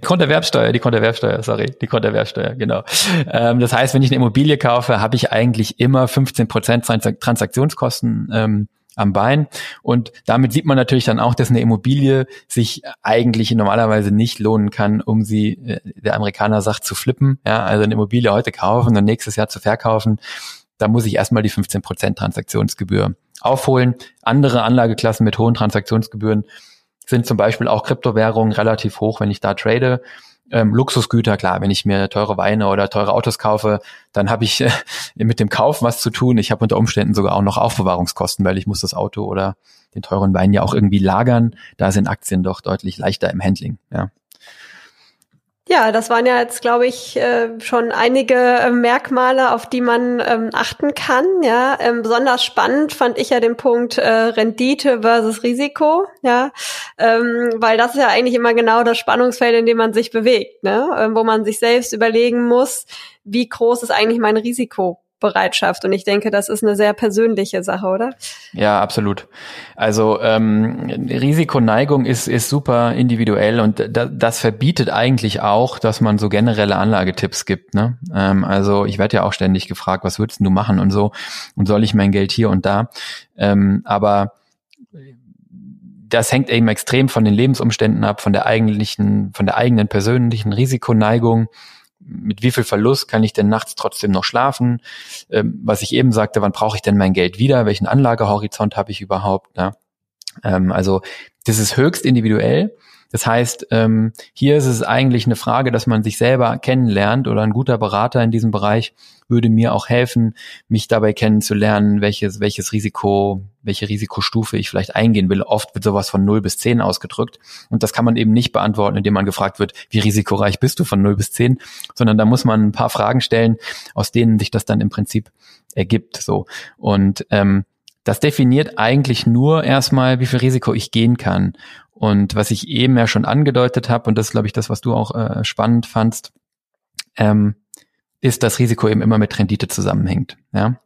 Grunderwerbsteuer, die Grunderwerbsteuer, sorry, die Grunderwerbsteuer, genau. Ähm, das heißt, wenn ich eine Immobilie kaufe, habe ich eigentlich immer 15 Prozent Transaktionskosten ähm, am Bein. Und damit sieht man natürlich dann auch, dass eine Immobilie sich eigentlich normalerweise nicht lohnen kann, um sie, äh, der Amerikaner sagt, zu flippen. Ja, also eine Immobilie heute kaufen und nächstes Jahr zu verkaufen. Da muss ich erstmal die 15 Prozent Transaktionsgebühr aufholen. Andere Anlageklassen mit hohen Transaktionsgebühren sind zum Beispiel auch Kryptowährungen relativ hoch, wenn ich da trade. Ähm, Luxusgüter, klar, wenn ich mir teure Weine oder teure Autos kaufe, dann habe ich äh, mit dem Kauf was zu tun. Ich habe unter Umständen sogar auch noch Aufbewahrungskosten, weil ich muss das Auto oder den teuren Wein ja auch irgendwie lagern. Da sind Aktien doch deutlich leichter im Handling. Ja. Ja, das waren ja jetzt, glaube ich, äh, schon einige äh, Merkmale, auf die man ähm, achten kann. Ja, ähm, besonders spannend fand ich ja den Punkt äh, Rendite versus Risiko. Ja, ähm, weil das ist ja eigentlich immer genau das Spannungsfeld, in dem man sich bewegt, ne? wo man sich selbst überlegen muss, wie groß ist eigentlich mein Risiko Bereitschaft. Und ich denke, das ist eine sehr persönliche Sache, oder? Ja, absolut. Also ähm, Risikoneigung ist, ist super individuell und da, das verbietet eigentlich auch, dass man so generelle Anlagetipps gibt. Ne? Ähm, also ich werde ja auch ständig gefragt, was würdest du machen und so und soll ich mein Geld hier und da. Ähm, aber das hängt eben extrem von den Lebensumständen ab, von der eigentlichen, von der eigenen persönlichen Risikoneigung mit wie viel Verlust kann ich denn nachts trotzdem noch schlafen? Ähm, was ich eben sagte, wann brauche ich denn mein Geld wieder? Welchen Anlagehorizont habe ich überhaupt? Ne? Ähm, also das ist höchst individuell. Das heißt, ähm, hier ist es eigentlich eine Frage, dass man sich selber kennenlernt oder ein guter Berater in diesem Bereich würde mir auch helfen, mich dabei kennenzulernen, welches, welches Risiko, welche Risikostufe ich vielleicht eingehen will. Oft wird sowas von 0 bis 10 ausgedrückt. Und das kann man eben nicht beantworten, indem man gefragt wird, wie risikoreich bist du von 0 bis 10, sondern da muss man ein paar Fragen stellen, aus denen sich das dann im Prinzip ergibt. So. Und ähm, das definiert eigentlich nur erstmal, wie viel Risiko ich gehen kann. Und was ich eben ja schon angedeutet habe, und das ist, glaube ich, das, was du auch äh, spannend fandst, ähm, ist, dass Risiko eben immer mit Rendite zusammenhängt. Ja.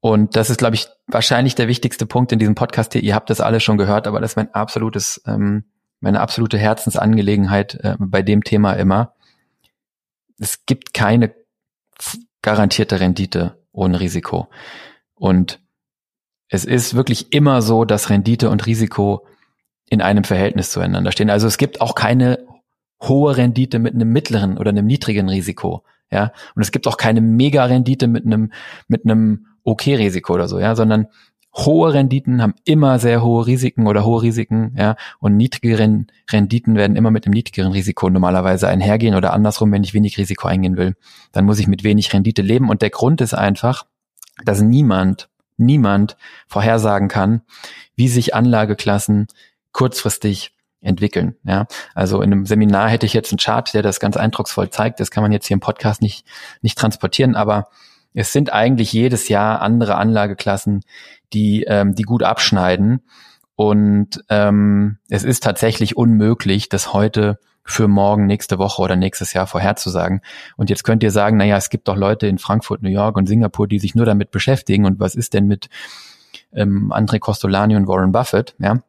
Und das ist, glaube ich, wahrscheinlich der wichtigste Punkt in diesem Podcast hier. Ihr habt das alle schon gehört, aber das ist mein absolutes, ähm, meine absolute Herzensangelegenheit äh, bei dem Thema immer. Es gibt keine garantierte Rendite ohne Risiko. Und es ist wirklich immer so, dass Rendite und Risiko in einem Verhältnis zueinander stehen. Also es gibt auch keine hohe Rendite mit einem mittleren oder einem niedrigen Risiko. Ja, und es gibt auch keine Mega-Rendite mit einem, mit einem Okay-Risiko oder so, ja, sondern hohe Renditen haben immer sehr hohe Risiken oder hohe Risiken, ja, und niedrige Renditen werden immer mit einem niedrigeren Risiko normalerweise einhergehen oder andersrum, wenn ich wenig Risiko eingehen will, dann muss ich mit wenig Rendite leben und der Grund ist einfach, dass niemand, niemand vorhersagen kann, wie sich Anlageklassen kurzfristig entwickeln. Ja, also in einem Seminar hätte ich jetzt einen Chart, der das ganz eindrucksvoll zeigt. Das kann man jetzt hier im Podcast nicht nicht transportieren, aber es sind eigentlich jedes Jahr andere Anlageklassen, die ähm, die gut abschneiden. Und ähm, es ist tatsächlich unmöglich, das heute für morgen, nächste Woche oder nächstes Jahr vorherzusagen. Und jetzt könnt ihr sagen, naja, es gibt doch Leute in Frankfurt, New York und Singapur, die sich nur damit beschäftigen. Und was ist denn mit ähm, André Costolani und Warren Buffett? Ja,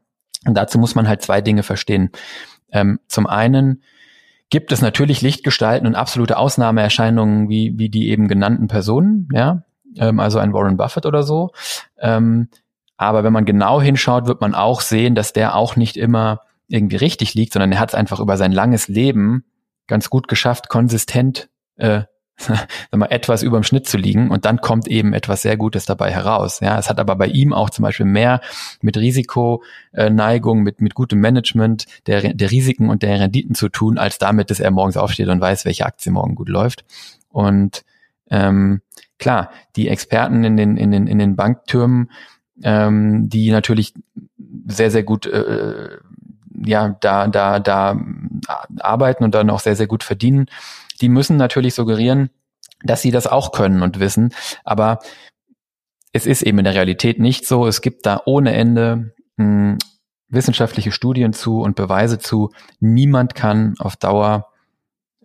und dazu muss man halt zwei Dinge verstehen. Ähm, zum einen gibt es natürlich Lichtgestalten und absolute Ausnahmeerscheinungen wie, wie die eben genannten Personen, ja, ähm, also ein Warren Buffett oder so. Ähm, aber wenn man genau hinschaut, wird man auch sehen, dass der auch nicht immer irgendwie richtig liegt, sondern er hat es einfach über sein langes Leben ganz gut geschafft, konsistent äh, mal, etwas über dem Schnitt zu liegen und dann kommt eben etwas sehr Gutes dabei heraus. Ja, es hat aber bei ihm auch zum Beispiel mehr mit Risikoneigung, mit, mit gutem Management der, der Risiken und der Renditen zu tun, als damit, dass er morgens aufsteht und weiß, welche Aktie morgen gut läuft. Und ähm, klar, die Experten in den, in den, in den Banktürmen, ähm, die natürlich sehr, sehr gut äh, ja, da, da, da arbeiten und dann auch sehr, sehr gut verdienen, die müssen natürlich suggerieren, dass sie das auch können und wissen. Aber es ist eben in der Realität nicht so. Es gibt da ohne Ende mh, hm, wissenschaftliche Studien zu und Beweise zu. Niemand kann auf Dauer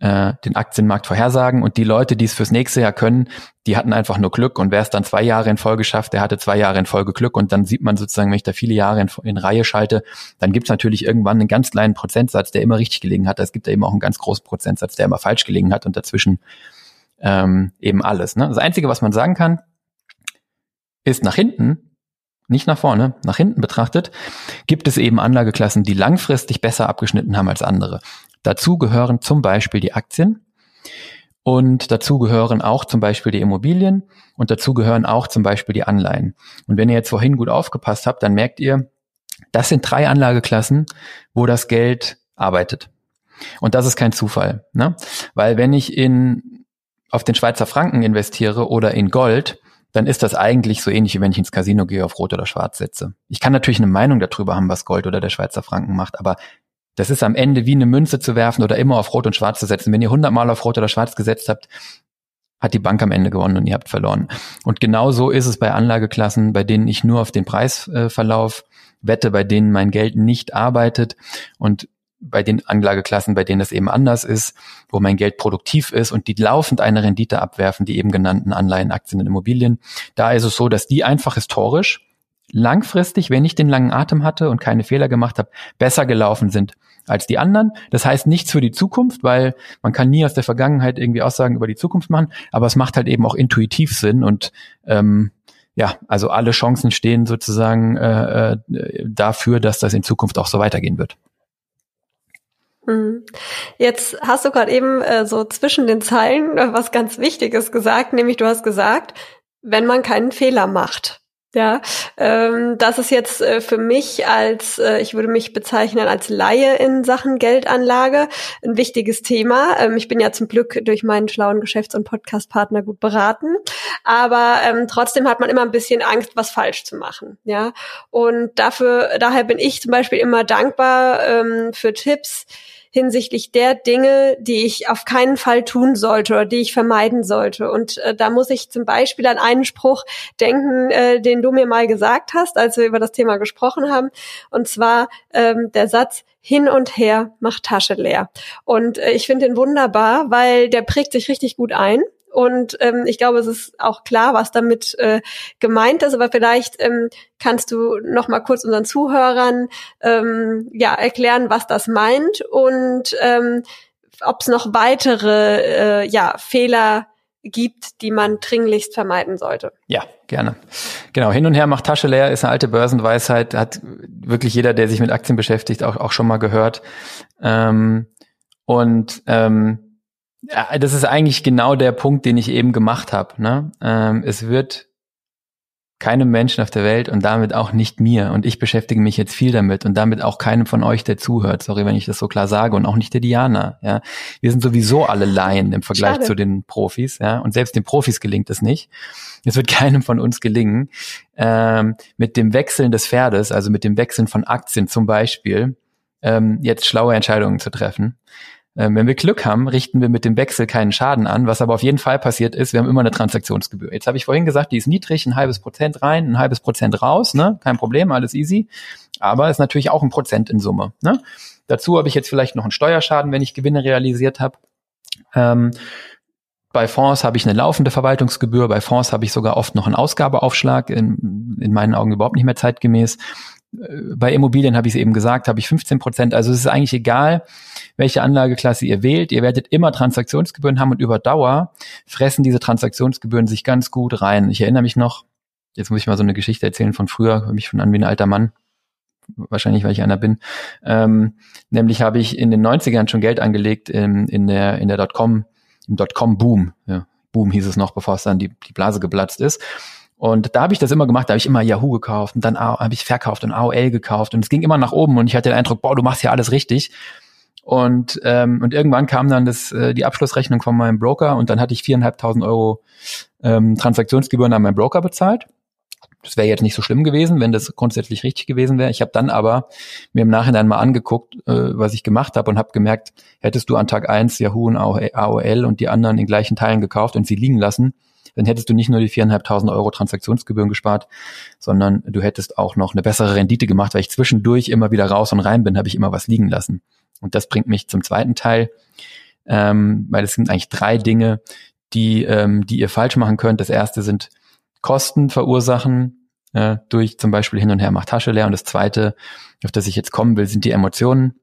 äh, den Aktienmarkt vorhersagen und die Leute, die es fürs nächste Jahr können, die hatten einfach nur Glück und wer es dann zwei Jahre in Folge schafft, der hatte zwei Jahre in Folge Glück und dann sieht man sozusagen, wenn ich da viele Jahre in, in Reihe schalte, dann gibt es natürlich irgendwann einen ganz kleinen Prozentsatz, der immer richtig gelegen hat. Es gibt ja eben auch einen ganz großen Prozentsatz, der immer falsch gelegen hat und dazwischen ähm, eben alles. Ne? Das Einzige, was man sagen kann, ist nach hinten, nicht nach vorne, nach hinten betrachtet, gibt es eben Anlageklassen, die langfristig besser abgeschnitten haben als andere. Dazu gehören zum Beispiel die Aktien und dazu gehören auch zum Beispiel die Immobilien und dazu gehören auch zum Beispiel die Anleihen. Und wenn ihr jetzt vorhin gut aufgepasst habt, dann merkt ihr, das sind drei Anlageklassen, wo das Geld arbeitet. Und das ist kein Zufall, ne? Weil wenn ich in auf den Schweizer Franken investiere oder in Gold, dann ist das eigentlich so ähnlich, wie wenn ich ins Casino gehe, auf Rot oder Schwarz setze. Ich kann natürlich eine Meinung darüber haben, was Gold oder der Schweizer Franken macht, aber das ist am Ende wie eine Münze zu werfen oder immer auf Rot und Schwarz zu setzen. Wenn ihr hundertmal auf Rot oder Schwarz gesetzt habt, hat die Bank am Ende gewonnen und ihr habt verloren. Und genau so ist es bei Anlageklassen, bei denen ich nur auf den Preisverlauf äh, wette, bei denen mein Geld nicht arbeitet und bei den Anlageklassen, bei denen es eben anders ist, wo mein Geld produktiv ist und die laufend eine Rendite abwerfen, die eben genannten Anleihen, Aktien und Immobilien. Da ist es so, dass die einfach historisch langfristig, wenn ich den langen Atem hatte und keine Fehler gemacht habe, besser gelaufen sind als die anderen. Das heißt nichts für die Zukunft, weil man kann nie aus der Vergangenheit irgendwie Aussagen über die Zukunft machen, aber es macht halt eben auch intuitiv Sinn und ähm, ja, also alle Chancen stehen sozusagen äh, äh, dafür, dass das in Zukunft auch so weitergehen wird. Mhm. Jetzt hast du gerade eben äh, so zwischen den Zeilen äh, was ganz Wichtiges gesagt, nämlich du hast gesagt, wenn man keinen Fehler macht. Ja, ähm, das ist jetzt äh, für mich als, äh, ich würde mich bezeichnen als Laie in Sachen Geldanlage ein wichtiges Thema. Ähm, ich bin ja zum Glück durch meinen schlauen Geschäfts- und Podcastpartner gut beraten, aber ähm, trotzdem hat man immer ein bisschen Angst, was falsch zu machen. Ja, und dafür, daher bin ich zum Beispiel immer dankbar ähm, für Tipps, hinsichtlich der Dinge, die ich auf keinen Fall tun sollte oder die ich vermeiden sollte. Und äh, da muss ich zum Beispiel an einen Spruch denken, äh, den du mir mal gesagt hast, als wir über das Thema gesprochen haben. Und zwar ähm, der Satz, hin und her macht Tasche leer. Und äh, ich finde den wunderbar, weil der prägt sich richtig gut ein. Und ähm, ich glaube, es ist auch klar, was damit äh, gemeint ist. Aber vielleicht ähm, kannst du noch mal kurz unseren Zuhörern ähm, ja erklären, was das meint und ähm, ob es noch weitere äh, ja Fehler gibt, die man dringlichst vermeiden sollte. Ja, gerne. Genau, hin und her macht Tasche leer ist eine alte Börsenweisheit, hat wirklich jeder, der sich mit Aktien beschäftigt, auch, auch schon mal gehört. Ähm, und ähm, ja, das ist eigentlich genau der Punkt, den ich eben gemacht habe. Ne? Ähm, es wird keinem Menschen auf der Welt und damit auch nicht mir. Und ich beschäftige mich jetzt viel damit und damit auch keinem von euch, der zuhört. Sorry, wenn ich das so klar sage und auch nicht der Diana. Ja, wir sind sowieso alle Laien im Vergleich Schade. zu den Profis. Ja, und selbst den Profis gelingt es nicht. Es wird keinem von uns gelingen, ähm, mit dem Wechseln des Pferdes, also mit dem Wechseln von Aktien zum Beispiel, ähm, jetzt schlaue Entscheidungen zu treffen. Ähm, wenn wir Glück haben, richten wir mit dem Wechsel keinen Schaden an. Was aber auf jeden Fall passiert ist, wir haben immer eine Transaktionsgebühr. Jetzt habe ich vorhin gesagt, die ist niedrig, ein halbes Prozent rein, ein halbes Prozent raus, ne? Kein Problem, alles easy. Aber ist natürlich auch ein Prozent in Summe. Ne? Dazu habe ich jetzt vielleicht noch einen Steuerschaden, wenn ich Gewinne realisiert habe. Ähm, bei Fonds habe ich eine laufende Verwaltungsgebühr, bei Fonds habe ich sogar oft noch einen Ausgabeaufschlag, in, in meinen Augen überhaupt nicht mehr zeitgemäß. Bei Immobilien habe ich es eben gesagt, habe ich 15 Prozent. Also es ist eigentlich egal, welche Anlageklasse ihr wählt. Ihr werdet immer Transaktionsgebühren haben und über Dauer fressen diese Transaktionsgebühren sich ganz gut rein. Ich erinnere mich noch, jetzt muss ich mal so eine Geschichte erzählen von früher, mich schon an wie ein alter Mann. Wahrscheinlich, weil ich einer bin. Ähm, nämlich habe ich in den 90ern schon Geld angelegt in, in der, in der Dotcom, im Dotcom-Boom. Ja, Boom hieß es noch, bevor es dann die, die Blase geplatzt ist. Und da habe ich das immer gemacht, da habe ich immer Yahoo gekauft und dann habe ich verkauft und AOL gekauft und es ging immer nach oben und ich hatte den Eindruck, boah, du machst ja alles richtig. Und, ähm, und irgendwann kam dann das, äh, die Abschlussrechnung von meinem Broker und dann hatte ich viereinhalbtausend Euro ähm, Transaktionsgebühren an meinen Broker bezahlt. Das wäre jetzt nicht so schlimm gewesen, wenn das grundsätzlich richtig gewesen wäre. Ich habe dann aber mir im Nachhinein mal angeguckt, äh, was ich gemacht habe und habe gemerkt, hättest du an Tag eins Yahoo und AOL und die anderen in gleichen Teilen gekauft und sie liegen lassen, dann hättest du nicht nur die viereinhalbtausend Euro Transaktionsgebühren gespart, sondern du hättest auch noch eine bessere Rendite gemacht, weil ich zwischendurch immer wieder raus und rein bin, habe ich immer was liegen lassen. Und das bringt mich zum zweiten Teil, ähm, weil es sind eigentlich drei Dinge, die, ähm, die ihr falsch machen könnt. Das erste sind Kosten verursachen äh, durch zum Beispiel hin und her macht Tasche leer. Und das zweite, auf das ich jetzt kommen will, sind die Emotionen.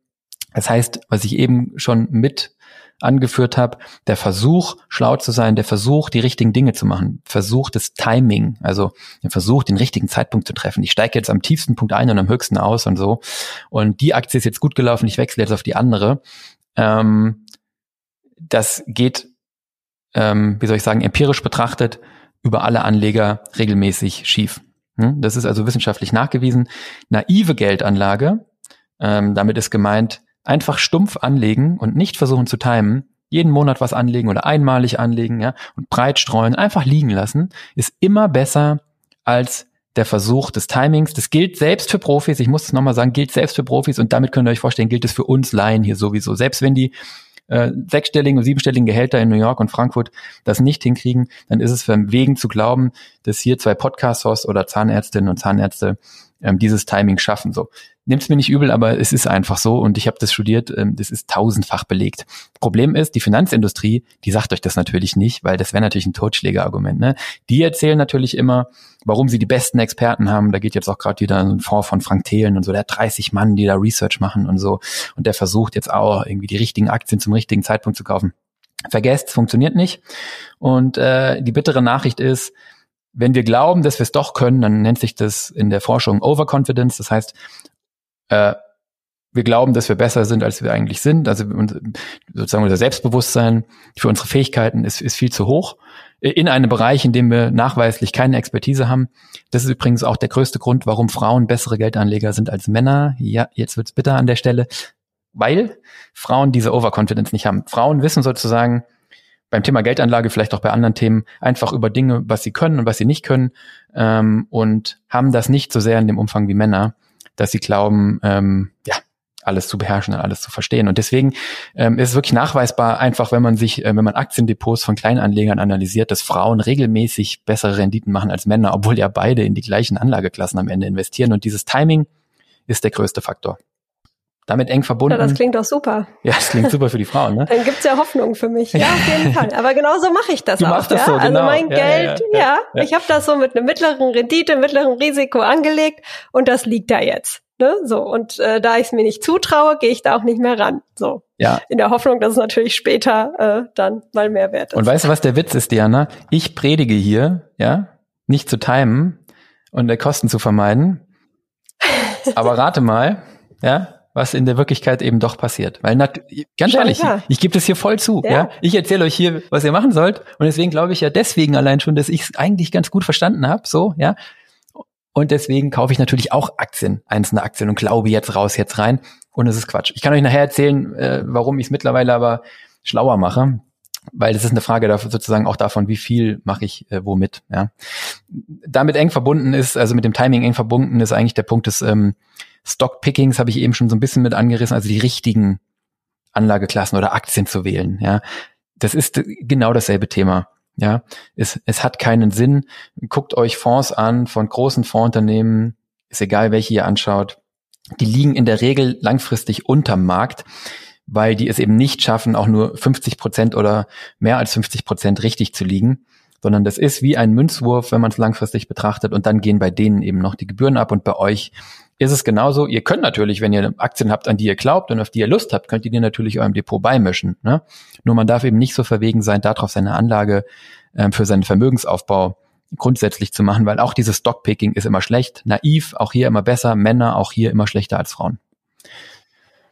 Das heißt, was ich eben schon mit angeführt habe, der Versuch, schlau zu sein, der Versuch, die richtigen Dinge zu machen, Versuch des Timing, also der Versuch, den richtigen Zeitpunkt zu treffen. Ich steige jetzt am tiefsten Punkt ein und am höchsten aus und so. Und die Aktie ist jetzt gut gelaufen, ich wechsle jetzt auf die andere. Ähm, das geht, ähm, wie soll ich sagen, empirisch betrachtet über alle Anleger regelmäßig schief. Hm? Das ist also wissenschaftlich nachgewiesen. Naive Geldanlage, ähm, damit ist gemeint, einfach stumpf anlegen und nicht versuchen zu timen, jeden Monat was anlegen oder einmalig anlegen, ja, und breit streuen, einfach liegen lassen, ist immer besser als der Versuch des Timings. Das gilt selbst für Profis. Ich muss es nochmal sagen, gilt selbst für Profis und damit könnt ihr euch vorstellen, gilt es für uns Laien hier sowieso. Selbst wenn die äh, sechsstelligen und siebenstelligen Gehälter in New York und Frankfurt das nicht hinkriegen, dann ist es verwegen zu glauben, dass hier zwei Podcast-Hosts oder Zahnärztinnen und Zahnärzte ähm, dieses Timing schaffen. So, Nimm's mir nicht übel, aber es ist einfach so und ich habe das studiert, ähm, das ist tausendfach belegt. Problem ist, die Finanzindustrie, die sagt euch das natürlich nicht, weil das wäre natürlich ein Totschlägerargument. Ne? Die erzählen natürlich immer, warum sie die besten Experten haben. Da geht jetzt auch gerade wieder ein Fonds von Frank Thelen und so, der hat 30 Mann, die da Research machen und so. Und der versucht jetzt auch irgendwie die richtigen Aktien zum richtigen Zeitpunkt zu kaufen. Vergesst, funktioniert nicht. Und äh, die bittere Nachricht ist, wenn wir glauben, dass wir es doch können, dann nennt sich das in der Forschung Overconfidence. Das heißt, äh, wir glauben, dass wir besser sind, als wir eigentlich sind. Also sozusagen unser Selbstbewusstsein für unsere Fähigkeiten ist, ist viel zu hoch in einem Bereich, in dem wir nachweislich keine Expertise haben. Das ist übrigens auch der größte Grund, warum Frauen bessere Geldanleger sind als Männer. Ja, jetzt wird's bitter an der Stelle, weil Frauen diese Overconfidence nicht haben. Frauen wissen sozusagen beim Thema Geldanlage, vielleicht auch bei anderen Themen, einfach über Dinge, was sie können und was sie nicht können ähm, und haben das nicht so sehr in dem Umfang wie Männer, dass sie glauben, ähm, ja, alles zu beherrschen und alles zu verstehen. Und deswegen ähm, ist es wirklich nachweisbar, einfach wenn man sich, äh, wenn man Aktiendepots von Kleinanlegern analysiert, dass Frauen regelmäßig bessere Renditen machen als Männer, obwohl ja beide in die gleichen Anlageklassen am Ende investieren. Und dieses Timing ist der größte Faktor. Damit eng verbunden. Ja, das klingt doch super. Ja, das klingt super für die Frauen, ne? Dann gibt's ja Hoffnung für mich. Ja, auf jeden Fall. Aber genau so mache ich das du auch. Machst das ja? so, also genau. mein ja, Geld, ja, ja, ja, ich habe das so mit einem mittleren Rendite, mittlerem Risiko angelegt und das liegt da jetzt. Ne? So, und äh, da ich es mir nicht zutraue, gehe ich da auch nicht mehr ran. So. Ja. In der Hoffnung, dass es natürlich später äh, dann mal mehr wert ist. Und weißt du, was der Witz ist, Diana? Ich predige hier, ja, nicht zu timen und der Kosten zu vermeiden. Aber rate mal, ja, was in der Wirklichkeit eben doch passiert. Weil ganz ehrlich, ja, ich gebe das hier voll zu. Ja. ja? Ich erzähle euch hier, was ihr machen sollt. Und deswegen glaube ich ja deswegen allein schon, dass ich es eigentlich ganz gut verstanden habe. So, ja. Und deswegen kaufe ich natürlich auch Aktien, einzelne Aktien und glaube jetzt raus, jetzt rein. Und es ist Quatsch. Ich kann euch nachher erzählen, äh, warum ich es mittlerweile aber schlauer mache. Weil das ist eine Frage dafür, sozusagen auch davon, wie viel mache ich äh, womit. Ja. Damit eng verbunden ist, also mit dem Timing eng verbunden ist eigentlich der Punkt des ähm, Stockpickings, habe ich eben schon so ein bisschen mit angerissen, also die richtigen Anlageklassen oder Aktien zu wählen. Ja. Das ist genau dasselbe Thema. Ja, es, es hat keinen Sinn. Guckt euch Fonds an von großen Fondsunternehmen, ist egal, welche ihr anschaut. Die liegen in der Regel langfristig unterm Markt, weil die es eben nicht schaffen, auch nur 50 Prozent oder mehr als 50 Prozent richtig zu liegen, sondern das ist wie ein Münzwurf, wenn man es langfristig betrachtet und dann gehen bei denen eben noch die Gebühren ab und bei euch ist es genauso. Ihr könnt natürlich, wenn ihr Aktien habt, an die ihr glaubt und auf die ihr Lust habt, könnt ihr die natürlich eurem Depot beimischen. Ne? Nur man darf eben nicht so verwegen sein, darauf seine Anlage ähm, für seinen Vermögensaufbau grundsätzlich zu machen, weil auch dieses Stockpicking ist immer schlecht, naiv, auch hier immer besser, Männer auch hier immer schlechter als Frauen.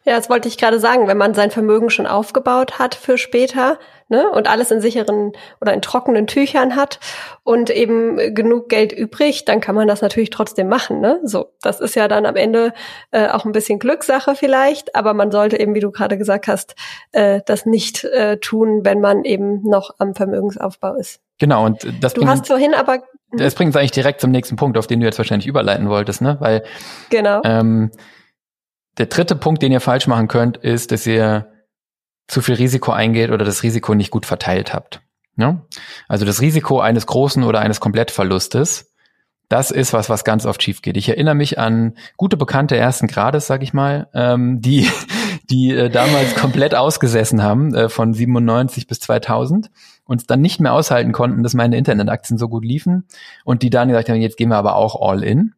Ja, das wollte ich gerade sagen. Wenn man sein Vermögen schon aufgebaut hat für später ne, und alles in sicheren oder in trockenen Tüchern hat und eben genug Geld übrig, dann kann man das natürlich trotzdem machen. Ne? So, das ist ja dann am Ende äh, auch ein bisschen Glückssache vielleicht, aber man sollte eben, wie du gerade gesagt hast, äh, das nicht äh, tun, wenn man eben noch am Vermögensaufbau ist. Genau, und das Du hast vorhin aber das bringt uns eigentlich direkt zum nächsten Punkt, auf den du jetzt wahrscheinlich überleiten wolltest, ne? Weil genau. ähm, der dritte Punkt, den ihr falsch machen könnt, ist, dass ihr zu viel Risiko eingeht oder das Risiko nicht gut verteilt habt. Ja? Also das Risiko eines großen oder eines Komplettverlustes, das ist was, was ganz oft schief geht. Ich erinnere mich an gute Bekannte ersten Grades, sag ich mal, ähm, die, die äh, damals komplett ausgesessen haben, äh, von 97 bis 2000 und dann nicht mehr aushalten konnten, dass meine Internetaktien so gut liefen und die dann gesagt haben, jetzt gehen wir aber auch all in.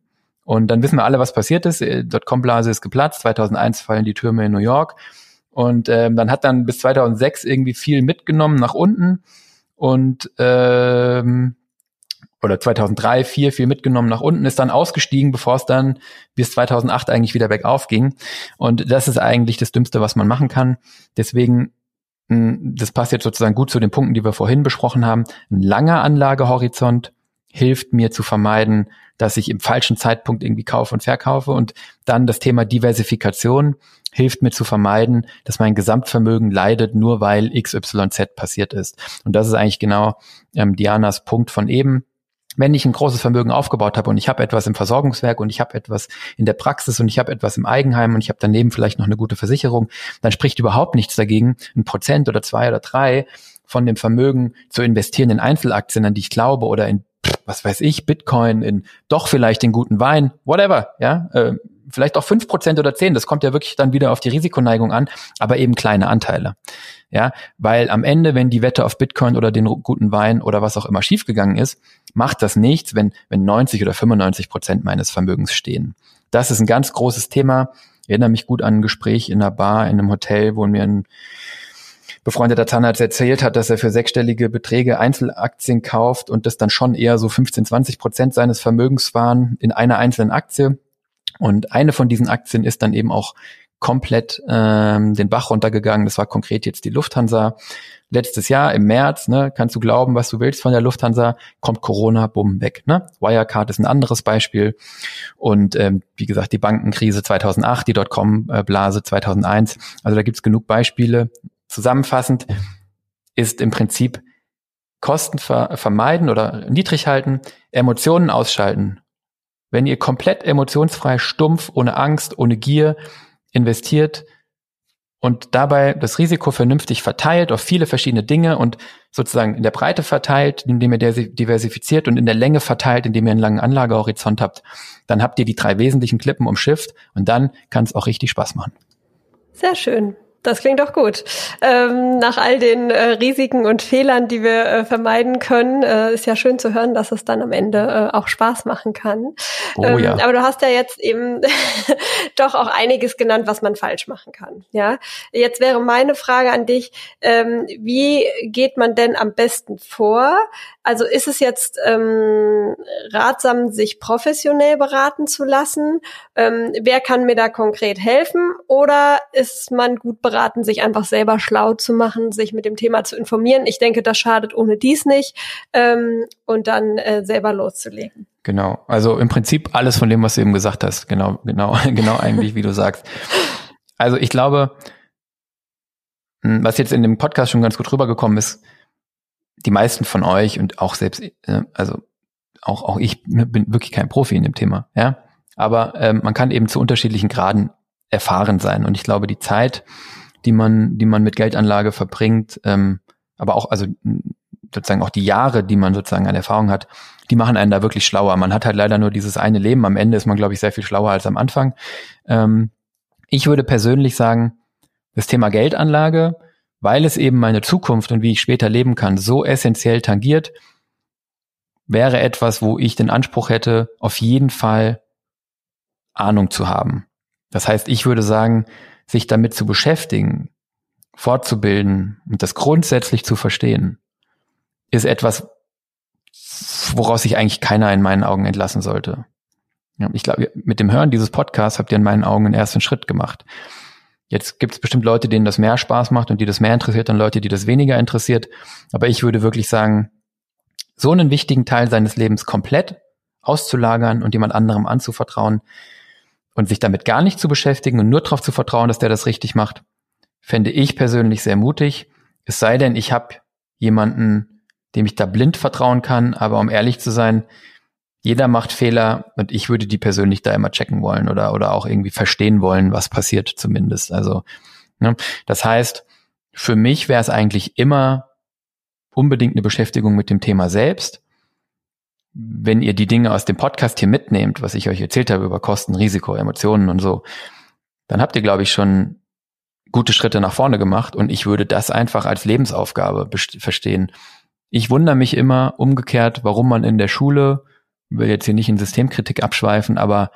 Und dann wissen wir alle, was passiert ist. Äh, Dotcom-Blase ist geplatzt. 2001 fallen die Türme in New York. Und ähm, dann hat dann bis 2006 irgendwie viel mitgenommen nach unten und ähm, oder 2003, 4 viel mitgenommen nach unten, ist dann ausgestiegen, bevor es dann bis 2008 eigentlich wieder bergauf ging. Und das ist eigentlich das Dümmste, was man machen kann. Deswegen, hm, das passt jetzt sozusagen gut zu den Punkten, die wir vorhin besprochen haben. Ein langer Anlagehorizont hilft mir zu vermeiden, dass ich im falschen Zeitpunkt irgendwie kaufe und verkaufe. Und dann das Thema Diversifikation hilft mir zu vermeiden, dass mein Gesamtvermögen leidet, nur weil XYZ passiert ist. Und das ist eigentlich genau ähm, Dianas Punkt von eben. Wenn ich ein großes Vermögen aufgebaut habe und ich habe etwas im Versorgungswerk und ich habe etwas in der Praxis und ich habe etwas im Eigenheim und ich habe daneben vielleicht noch eine gute Versicherung, dann spricht überhaupt nichts dagegen, ein Prozent oder zwei oder drei von dem Vermögen zu investieren in Einzelaktien, an die ich glaube, oder in was weiß ich, Bitcoin, in doch vielleicht den guten Wein, whatever, ja, äh, vielleicht auch fünf Prozent oder zehn, das kommt ja wirklich dann wieder auf die Risikoneigung an, aber eben kleine Anteile. Ja, weil am Ende, wenn die Wette auf Bitcoin oder den guten Wein oder was auch immer schiefgegangen ist, macht das nichts, wenn, wenn 90 oder 95 Prozent meines Vermögens stehen. Das ist ein ganz großes Thema. Ich erinnere mich gut an ein Gespräch in einer Bar, in einem Hotel, wo mir ein befreundeter Zahnarzt erzählt hat, dass er für sechsstellige Beträge Einzelaktien kauft und das dann schon eher so 15, 20 Prozent seines Vermögens waren in einer einzelnen Aktie. Und eine von diesen Aktien ist dann eben auch komplett ähm, den Bach runtergegangen. Das war konkret jetzt die Lufthansa. Letztes Jahr im März, ne, kannst du glauben, was du willst von der Lufthansa, kommt Corona, bumm, weg. Ne? Wirecard ist ein anderes Beispiel. Und ähm, wie gesagt, die Bankenkrise 2008, die Dotcom-Blase 2001. Also da gibt's genug Beispiele. Zusammenfassend ist im Prinzip Kosten ver vermeiden oder niedrig halten, Emotionen ausschalten. Wenn ihr komplett emotionsfrei, stumpf, ohne Angst, ohne Gier investiert und dabei das Risiko vernünftig verteilt auf viele verschiedene Dinge und sozusagen in der Breite verteilt, indem ihr diversifiziert und in der Länge verteilt, indem ihr einen langen Anlagehorizont habt, dann habt ihr die drei wesentlichen Klippen umschifft und dann kann es auch richtig Spaß machen. Sehr schön. Das klingt doch gut. Ähm, nach all den äh, Risiken und Fehlern, die wir äh, vermeiden können, äh, ist ja schön zu hören, dass es dann am Ende äh, auch Spaß machen kann. Oh, ähm, ja. Aber du hast ja jetzt eben doch auch einiges genannt, was man falsch machen kann. Ja, jetzt wäre meine Frage an dich: ähm, Wie geht man denn am besten vor? Also ist es jetzt ähm, ratsam, sich professionell beraten zu lassen? Ähm, wer kann mir da konkret helfen? Oder ist man gut beraten, sich einfach selber schlau zu machen, sich mit dem Thema zu informieren? Ich denke, das schadet ohne dies nicht ähm, und dann äh, selber loszulegen. Genau. Also im Prinzip alles von dem, was du eben gesagt hast. Genau, genau, genau eigentlich, wie du sagst. Also ich glaube, hm, was jetzt in dem Podcast schon ganz gut rübergekommen ist, die meisten von euch und auch selbst, äh, also auch, auch ich bin wirklich kein Profi in dem Thema, ja. Aber ähm, man kann eben zu unterschiedlichen Graden erfahren sein. Und ich glaube, die Zeit, die man, die man mit Geldanlage verbringt, ähm, aber auch, also sozusagen auch die Jahre, die man sozusagen an Erfahrung hat, die machen einen da wirklich schlauer. Man hat halt leider nur dieses eine Leben. Am Ende ist man, glaube ich, sehr viel schlauer als am Anfang. Ähm, ich würde persönlich sagen, das Thema Geldanlage weil es eben meine Zukunft und wie ich später leben kann, so essentiell tangiert, wäre etwas, wo ich den Anspruch hätte, auf jeden Fall Ahnung zu haben. Das heißt, ich würde sagen, sich damit zu beschäftigen, fortzubilden und das grundsätzlich zu verstehen, ist etwas, woraus sich eigentlich keiner in meinen Augen entlassen sollte. Ich glaube, mit dem Hören dieses Podcasts habt ihr in meinen Augen einen ersten Schritt gemacht. Jetzt gibt es bestimmt Leute, denen das mehr Spaß macht und die das mehr interessiert und Leute, die das weniger interessiert. Aber ich würde wirklich sagen, so einen wichtigen Teil seines Lebens komplett auszulagern und jemand anderem anzuvertrauen und sich damit gar nicht zu beschäftigen und nur darauf zu vertrauen, dass der das richtig macht, fände ich persönlich sehr mutig. Es sei denn, ich habe jemanden, dem ich da blind vertrauen kann, aber um ehrlich zu sein, jeder macht Fehler und ich würde die persönlich da immer checken wollen oder, oder auch irgendwie verstehen wollen, was passiert zumindest. Also, ne? das heißt, für mich wäre es eigentlich immer unbedingt eine Beschäftigung mit dem Thema selbst. Wenn ihr die Dinge aus dem Podcast hier mitnehmt, was ich euch erzählt habe über Kosten, Risiko, Emotionen und so, dann habt ihr, glaube ich, schon gute Schritte nach vorne gemacht und ich würde das einfach als Lebensaufgabe verstehen. Ich wundere mich immer umgekehrt, warum man in der Schule will jetzt hier nicht in Systemkritik abschweifen, aber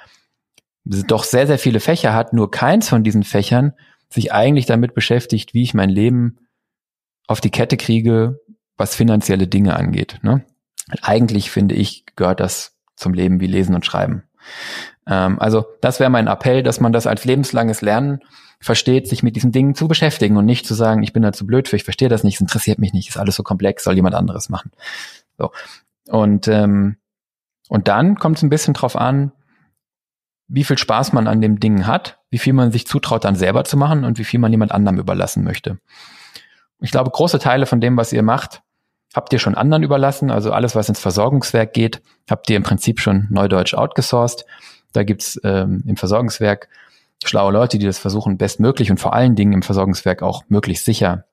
doch sehr, sehr viele Fächer hat, nur keins von diesen Fächern sich eigentlich damit beschäftigt, wie ich mein Leben auf die Kette kriege, was finanzielle Dinge angeht. Ne? Eigentlich finde ich, gehört das zum Leben wie Lesen und Schreiben. Ähm, also das wäre mein Appell, dass man das als lebenslanges Lernen versteht, sich mit diesen Dingen zu beschäftigen und nicht zu sagen, ich bin da zu blöd für, ich verstehe das nicht, es interessiert mich nicht, ist alles so komplex, soll jemand anderes machen. So. Und ähm, und dann kommt es ein bisschen drauf an, wie viel Spaß man an dem Ding hat, wie viel man sich zutraut, dann selber zu machen und wie viel man jemand anderem überlassen möchte. Ich glaube, große Teile von dem, was ihr macht, habt ihr schon anderen überlassen. Also alles, was ins Versorgungswerk geht, habt ihr im Prinzip schon neudeutsch outgesourced. Da gibt's ähm, im Versorgungswerk schlaue Leute, die das versuchen, bestmöglich und vor allen Dingen im Versorgungswerk auch möglichst sicher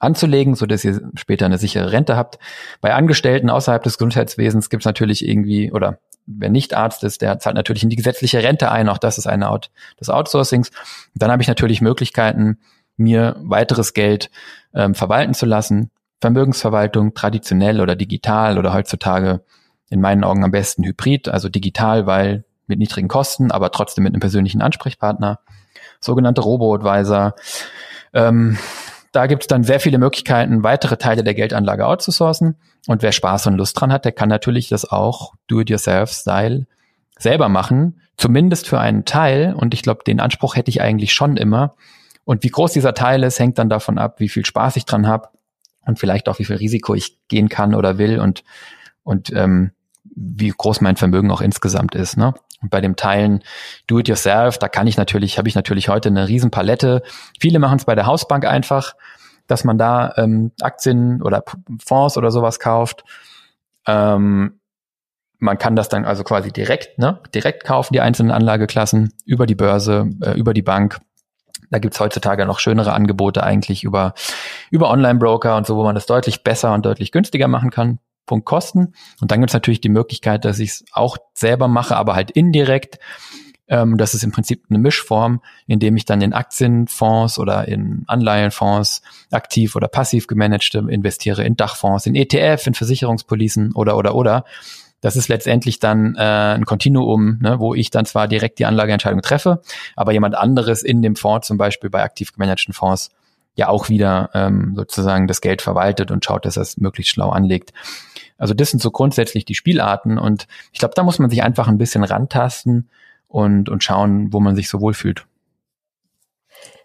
anzulegen, so dass ihr später eine sichere Rente habt. Bei Angestellten außerhalb des Gesundheitswesens gibt es natürlich irgendwie, oder wer nicht Arzt ist, der zahlt natürlich in die gesetzliche Rente ein. Auch das ist eine Art des Outsourcings. Dann habe ich natürlich Möglichkeiten, mir weiteres Geld ähm, verwalten zu lassen. Vermögensverwaltung traditionell oder digital oder heutzutage in meinen Augen am besten hybrid, also digital, weil mit niedrigen Kosten, aber trotzdem mit einem persönlichen Ansprechpartner. Sogenannte Robo-Advisor. Ähm, da gibt es dann sehr viele Möglichkeiten, weitere Teile der Geldanlage outzusourcen. Und wer Spaß und Lust dran hat, der kann natürlich das auch Do-it-yourself-Style selber machen, zumindest für einen Teil. Und ich glaube, den Anspruch hätte ich eigentlich schon immer. Und wie groß dieser Teil ist, hängt dann davon ab, wie viel Spaß ich dran habe und vielleicht auch wie viel Risiko ich gehen kann oder will und und ähm, wie groß mein Vermögen auch insgesamt ist. Ne? Und bei dem Teilen Do It Yourself, da kann ich natürlich, habe ich natürlich heute eine Riesenpalette. Viele machen es bei der Hausbank einfach, dass man da ähm, Aktien oder Fonds oder sowas kauft. Ähm, man kann das dann also quasi direkt, ne, direkt kaufen, die einzelnen Anlageklassen über die Börse, äh, über die Bank. Da gibt's heutzutage noch schönere Angebote eigentlich über, über Online-Broker und so, wo man das deutlich besser und deutlich günstiger machen kann. Punkt Kosten. Und dann gibt's natürlich die Möglichkeit, dass ich es auch selber mache, aber halt indirekt. Ähm, das ist im Prinzip eine Mischform, indem ich dann in Aktienfonds oder in Anleihenfonds aktiv oder passiv gemanagte investiere, in Dachfonds, in ETF, in Versicherungspolicen oder oder oder. Das ist letztendlich dann äh, ein Kontinuum, ne, wo ich dann zwar direkt die Anlageentscheidung treffe, aber jemand anderes in dem Fonds, zum Beispiel bei aktiv gemanagten Fonds, ja auch wieder ähm, sozusagen das Geld verwaltet und schaut, dass er es möglichst schlau anlegt. Also das sind so grundsätzlich die Spielarten und ich glaube, da muss man sich einfach ein bisschen rantasten und, und schauen, wo man sich so wohlfühlt.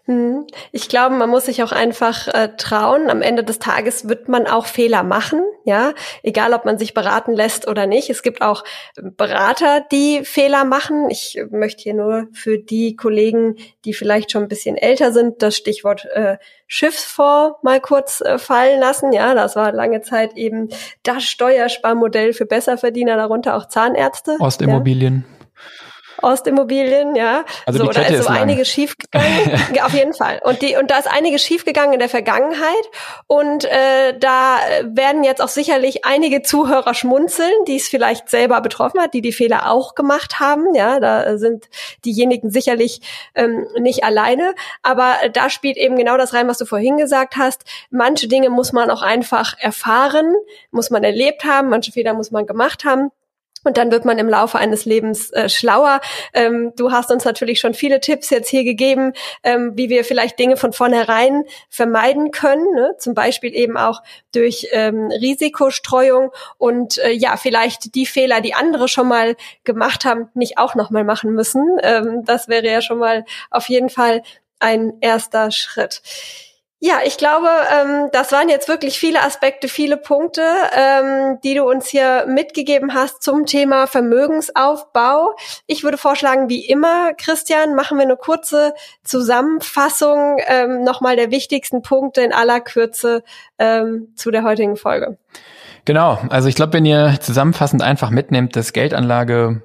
Hm. Ich glaube, man muss sich auch einfach äh, trauen. Am Ende des Tages wird man auch Fehler machen, ja, egal ob man sich beraten lässt oder nicht. Es gibt auch Berater, die Fehler machen. Ich möchte hier nur für die Kollegen, die vielleicht schon ein bisschen älter sind, das Stichwort äh, Schiffsfonds mal kurz äh, fallen lassen. Ja, das war lange Zeit eben das Steuersparmodell für Besserverdiener, darunter auch Zahnärzte. Ostimmobilien. Ja. Ostimmobilien, ja. Also so, die Kette da ist so einiges schiefgegangen. auf jeden Fall. Und die und da ist einiges schiefgegangen in der Vergangenheit und äh, da werden jetzt auch sicherlich einige Zuhörer schmunzeln, die es vielleicht selber betroffen hat, die die Fehler auch gemacht haben. Ja, da sind diejenigen sicherlich ähm, nicht alleine, aber da spielt eben genau das rein, was du vorhin gesagt hast. Manche Dinge muss man auch einfach erfahren, muss man erlebt haben, manche Fehler muss man gemacht haben. Und dann wird man im Laufe eines Lebens äh, schlauer. Ähm, du hast uns natürlich schon viele Tipps jetzt hier gegeben, ähm, wie wir vielleicht Dinge von vornherein vermeiden können. Ne? Zum Beispiel eben auch durch ähm, Risikostreuung und äh, ja, vielleicht die Fehler, die andere schon mal gemacht haben, nicht auch nochmal machen müssen. Ähm, das wäre ja schon mal auf jeden Fall ein erster Schritt. Ja, ich glaube, ähm, das waren jetzt wirklich viele Aspekte, viele Punkte, ähm, die du uns hier mitgegeben hast zum Thema Vermögensaufbau. Ich würde vorschlagen, wie immer, Christian, machen wir eine kurze Zusammenfassung ähm, nochmal der wichtigsten Punkte in aller Kürze ähm, zu der heutigen Folge. Genau, also ich glaube, wenn ihr zusammenfassend einfach mitnehmt, dass Geldanlage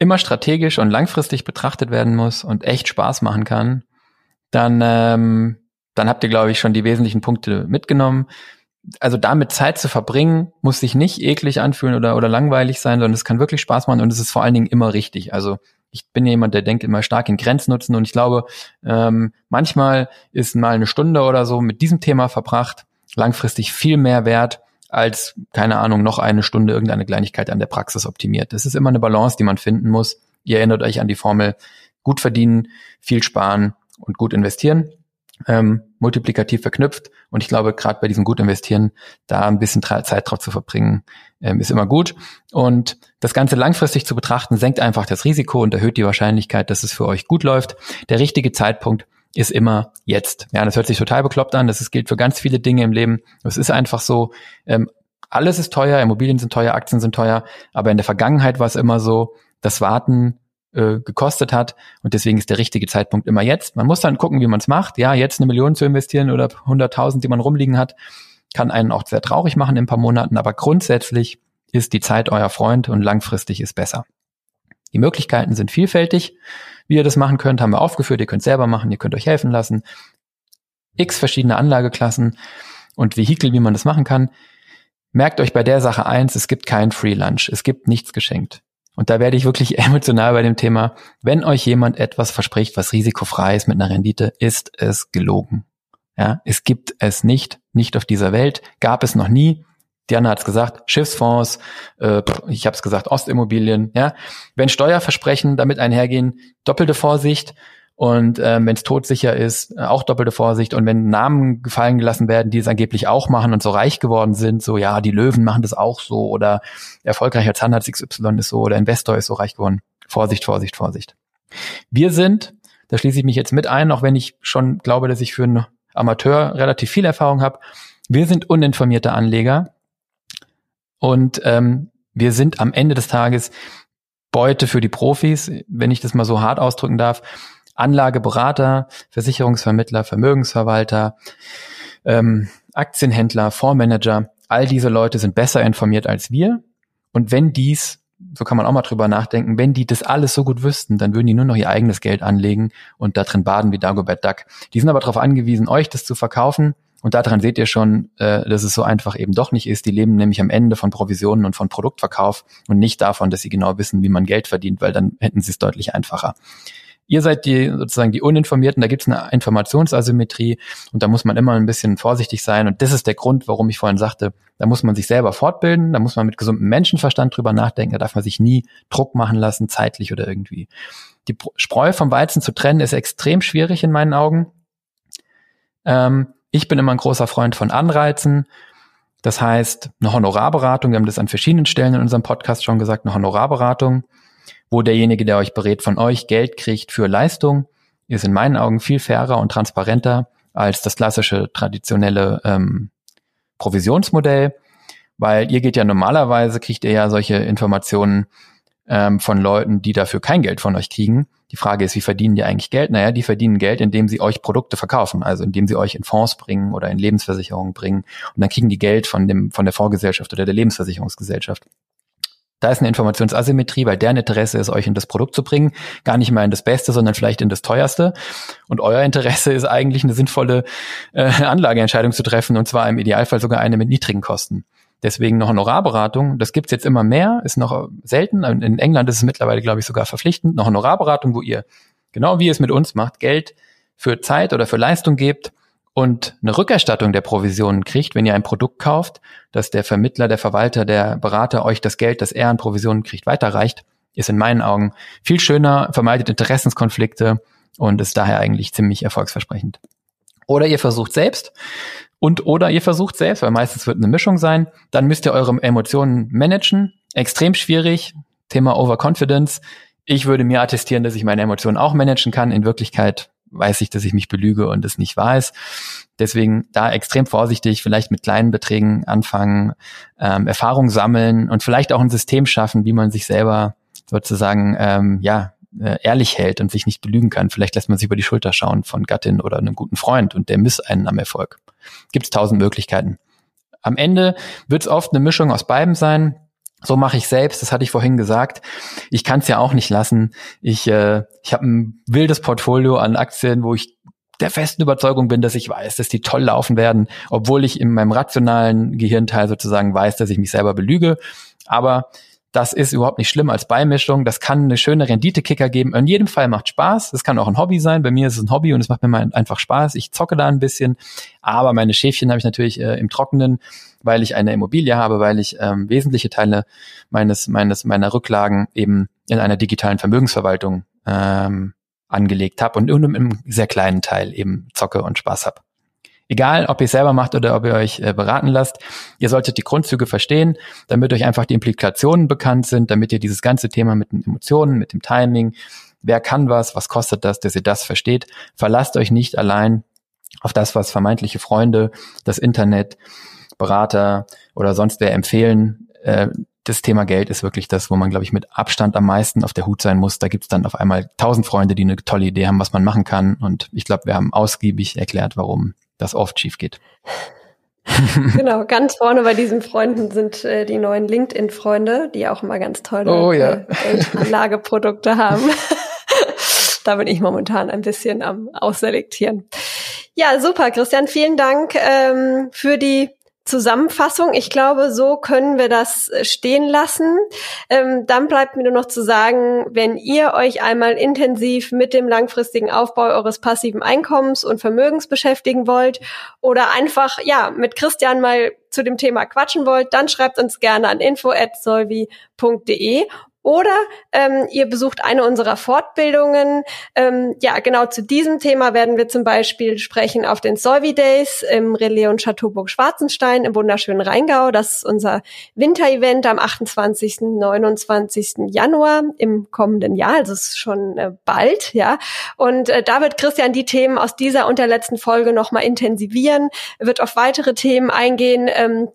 immer strategisch und langfristig betrachtet werden muss und echt Spaß machen kann, dann ähm, dann habt ihr, glaube ich, schon die wesentlichen Punkte mitgenommen. Also damit Zeit zu verbringen, muss sich nicht eklig anfühlen oder, oder langweilig sein, sondern es kann wirklich Spaß machen und es ist vor allen Dingen immer richtig. Also ich bin jemand, der denkt immer stark in Grenznutzen und ich glaube, ähm, manchmal ist mal eine Stunde oder so mit diesem Thema verbracht langfristig viel mehr wert als, keine Ahnung, noch eine Stunde irgendeine Kleinigkeit an der Praxis optimiert. Das ist immer eine Balance, die man finden muss. Ihr erinnert euch an die Formel, gut verdienen, viel sparen und gut investieren ähm, multiplikativ verknüpft. Und ich glaube, gerade bei diesem gut investieren, da ein bisschen Zeit drauf zu verbringen, ähm, ist immer gut. Und das Ganze langfristig zu betrachten, senkt einfach das Risiko und erhöht die Wahrscheinlichkeit, dass es für euch gut läuft. Der richtige Zeitpunkt ist immer jetzt. Ja, das hört sich total bekloppt an. Das ist, gilt für ganz viele Dinge im Leben. Es ist einfach so, ähm, alles ist teuer, Immobilien sind teuer, Aktien sind teuer, aber in der Vergangenheit war es immer so, das Warten äh, gekostet hat. Und deswegen ist der richtige Zeitpunkt immer jetzt. Man muss dann gucken, wie man es macht. Ja, jetzt eine Million zu investieren oder 100.000, die man rumliegen hat, kann einen auch sehr traurig machen in ein paar Monaten. Aber grundsätzlich ist die Zeit euer Freund und langfristig ist besser. Die Möglichkeiten sind vielfältig. Wie ihr das machen könnt, haben wir aufgeführt. Ihr könnt selber machen, ihr könnt euch helfen lassen. X verschiedene Anlageklassen und Vehikel, wie man das machen kann. Merkt euch bei der Sache eins, es gibt kein Free Lunch. Es gibt nichts geschenkt. Und da werde ich wirklich emotional bei dem Thema, wenn euch jemand etwas verspricht, was risikofrei ist mit einer Rendite, ist es gelogen. Ja, es gibt es nicht, nicht auf dieser Welt, gab es noch nie. Diana hat es gesagt, Schiffsfonds, äh, ich habe es gesagt, Ostimmobilien. Ja, wenn Steuerversprechen damit einhergehen, doppelte Vorsicht Und ähm, wenn es todsicher ist, äh, auch doppelte Vorsicht. Und wenn Namen gefallen gelassen werden, die es angeblich auch machen und so reich geworden sind, so ja, die Löwen machen das auch so oder erfolgreicher Zahnarzt XY ist so oder Investor ist so reich geworden. Vorsicht, Vorsicht, Vorsicht. Wir sind, da schließe ich mich jetzt mit ein, auch wenn ich schon glaube, dass ich für einen Amateur relativ viel Erfahrung habe. Wir sind uninformierte Anleger und ähm, wir sind am Ende des Tages Beute für die Profis, wenn ich das mal so hart ausdrücken darf. Anlageberater, Versicherungsvermittler, Vermögensverwalter, ähm, Aktienhändler, Fondsmanager, all diese Leute sind besser informiert als wir. Und wenn dies, so kann man auch mal drüber nachdenken, wenn die das alles so gut wüssten, dann würden die nur noch ihr eigenes Geld anlegen und da drin baden wie Dagobert Duck. Die sind aber darauf angewiesen, euch das zu verkaufen. Und daran seht ihr schon, äh, dass es so einfach eben doch nicht ist. Die leben nämlich am Ende von Provisionen und von Produktverkauf und nicht davon, dass sie genau wissen, wie man Geld verdient, weil dann hätten sie es deutlich einfacher. Ihr seid die sozusagen die Uninformierten, da gibt es eine Informationsasymmetrie und da muss man immer ein bisschen vorsichtig sein. Und das ist der Grund, warum ich vorhin sagte, da muss man sich selber fortbilden, da muss man mit gesundem Menschenverstand drüber nachdenken, da darf man sich nie Druck machen lassen, zeitlich oder irgendwie. Die Spreu vom Weizen zu trennen, ist extrem schwierig in meinen Augen. Ähm, ich bin immer ein großer Freund von Anreizen. Das heißt, eine Honorarberatung, wir haben das an verschiedenen Stellen in unserem Podcast schon gesagt, eine Honorarberatung wo derjenige, der euch berät, von euch Geld kriegt für Leistung, ist in meinen Augen viel fairer und transparenter als das klassische traditionelle ähm, Provisionsmodell, weil ihr geht ja normalerweise, kriegt ihr ja solche Informationen ähm, von Leuten, die dafür kein Geld von euch kriegen. Die Frage ist, wie verdienen die eigentlich Geld? Naja, die verdienen Geld, indem sie euch Produkte verkaufen, also indem sie euch in Fonds bringen oder in Lebensversicherungen bringen. Und dann kriegen die Geld von dem, von der Fondsgesellschaft oder der Lebensversicherungsgesellschaft. Da ist eine Informationsasymmetrie, weil deren Interesse ist, euch in das Produkt zu bringen, gar nicht mal in das Beste, sondern vielleicht in das Teuerste. Und euer Interesse ist eigentlich eine sinnvolle äh, Anlageentscheidung zu treffen, und zwar im Idealfall sogar eine mit niedrigen Kosten. Deswegen eine Honorarberatung, das gibt's jetzt immer mehr, ist noch selten. In England ist es mittlerweile, glaube ich, sogar verpflichtend. Eine Honorarberatung, wo ihr, genau wie ihr es mit uns macht, Geld für Zeit oder für Leistung gebt und eine Rückerstattung der Provisionen kriegt, wenn ihr ein Produkt kauft, dass der Vermittler, der Verwalter, der Berater euch das Geld, das er an Provisionen kriegt, weiterreicht, ist in meinen Augen viel schöner, vermeidet Interessenskonflikte und ist daher eigentlich ziemlich erfolgsversprechend. Oder ihr versucht selbst und oder ihr versucht selbst, weil meistens wird eine Mischung sein, dann müsst ihr eure Emotionen managen. Extrem schwierig. Thema Overconfidence. Ich würde mir attestieren, dass ich meine Emotionen auch managen kann. In Wirklichkeit weiß ich, dass ich mich belüge und es nicht weiß. Deswegen da extrem vorsichtig, vielleicht mit kleinen Beträgen anfangen, ähm, Erfahrung sammeln und vielleicht auch ein System schaffen, wie man sich selber sozusagen ähm, ja äh, ehrlich hält und sich nicht belügen kann. Vielleicht lässt man sich über die Schulter schauen von Gattin oder einem guten Freund und der misst einen am Erfolg. Gibt es tausend Möglichkeiten. Am Ende wird es oft eine Mischung aus beiden sein. So mache ich selbst, das hatte ich vorhin gesagt. Ich kann es ja auch nicht lassen. Ich, äh, ich habe ein wildes Portfolio an Aktien, wo ich der festen Überzeugung bin, dass ich weiß, dass die toll laufen werden, obwohl ich in meinem rationalen Gehirnteil sozusagen weiß, dass ich mich selber belüge. Aber das ist überhaupt nicht schlimm als Beimischung. Das kann eine schöne Renditekicker geben. In jedem Fall macht Spaß. Das kann auch ein Hobby sein. Bei mir ist es ein Hobby und es macht mir mal einfach Spaß. Ich zocke da ein bisschen. Aber meine Schäfchen habe ich natürlich äh, im Trockenen, weil ich eine Immobilie habe, weil ich ähm, wesentliche Teile meines, meines, meiner Rücklagen eben in einer digitalen Vermögensverwaltung ähm, angelegt habe und nur im sehr kleinen Teil eben zocke und Spaß habe. Egal, ob ihr es selber macht oder ob ihr euch äh, beraten lasst, ihr solltet die Grundzüge verstehen, damit euch einfach die Implikationen bekannt sind, damit ihr dieses ganze Thema mit den Emotionen, mit dem Timing, wer kann was, was kostet das, dass ihr das versteht. Verlasst euch nicht allein auf das, was vermeintliche Freunde, das Internet, Berater oder sonst wer empfehlen. Äh, das Thema Geld ist wirklich das, wo man, glaube ich, mit Abstand am meisten auf der Hut sein muss. Da gibt's dann auf einmal tausend Freunde, die eine tolle Idee haben, was man machen kann. Und ich glaube, wir haben ausgiebig erklärt, warum das oft schief geht. genau, ganz vorne bei diesen Freunden sind äh, die neuen LinkedIn-Freunde, die auch immer ganz tolle oh, ja. äh, Anlageprodukte haben. da bin ich momentan ein bisschen am Ausselektieren. Ja, super, Christian, vielen Dank ähm, für die Zusammenfassung. Ich glaube, so können wir das äh, stehen lassen. Ähm, dann bleibt mir nur noch zu sagen, wenn ihr euch einmal intensiv mit dem langfristigen Aufbau eures passiven Einkommens und Vermögens beschäftigen wollt oder einfach ja mit Christian mal zu dem Thema quatschen wollt, dann schreibt uns gerne an info@solvi.de Oder ähm, ihr besucht eine unserer Fortbildungen. Ähm, ja, genau zu diesem Thema werden wir zum Beispiel sprechen auf den Solvi Days im Relais und Chateauburg Schwarzenstein im wunderschönen Rheingau. Das ist unser Winterevent am 28. 29. Januar im kommenden Jahr. Also es ist schon äh, bald, ja. Und äh, da wird Christian die Themen aus dieser und der letzten Folge nochmal intensivieren, wird auf weitere Themen eingehen. Ähm,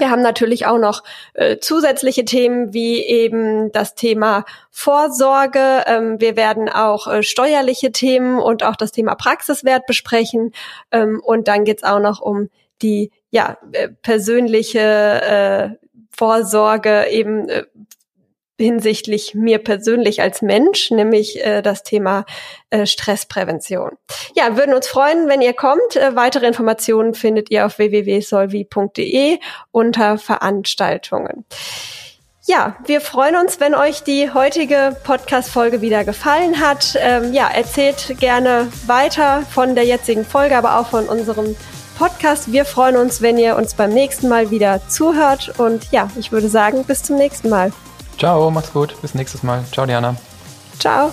wir haben natürlich auch noch äh, zusätzliche Themen wie eben das Thema Vorsorge. Ähm, wir werden auch äh, steuerliche Themen und auch das Thema Praxiswert besprechen. Ähm, und dann geht's auch noch um die ja äh, persönliche äh, Vorsorge eben äh, hinsichtlich mir persönlich als Mensch, nämlich äh, das Thema äh, Stressprävention. Ja, würden uns freuen, wenn ihr kommt. Äh, weitere Informationen findet ihr auf www.solvi.de unter Veranstaltungen. Ja, wir freuen uns, wenn euch die heutige Podcast-Folge wieder gefallen hat. Ähm, ja, erzählt gerne weiter von der jetzigen Folge, aber auch von unserem Podcast. Wir freuen uns, wenn ihr uns beim nächsten Mal wieder zuhört. Und ja, ich würde sagen, bis zum nächsten Mal. Ciao, macht's gut. Bis nächstes Mal. Ciao, Diana. Ciao.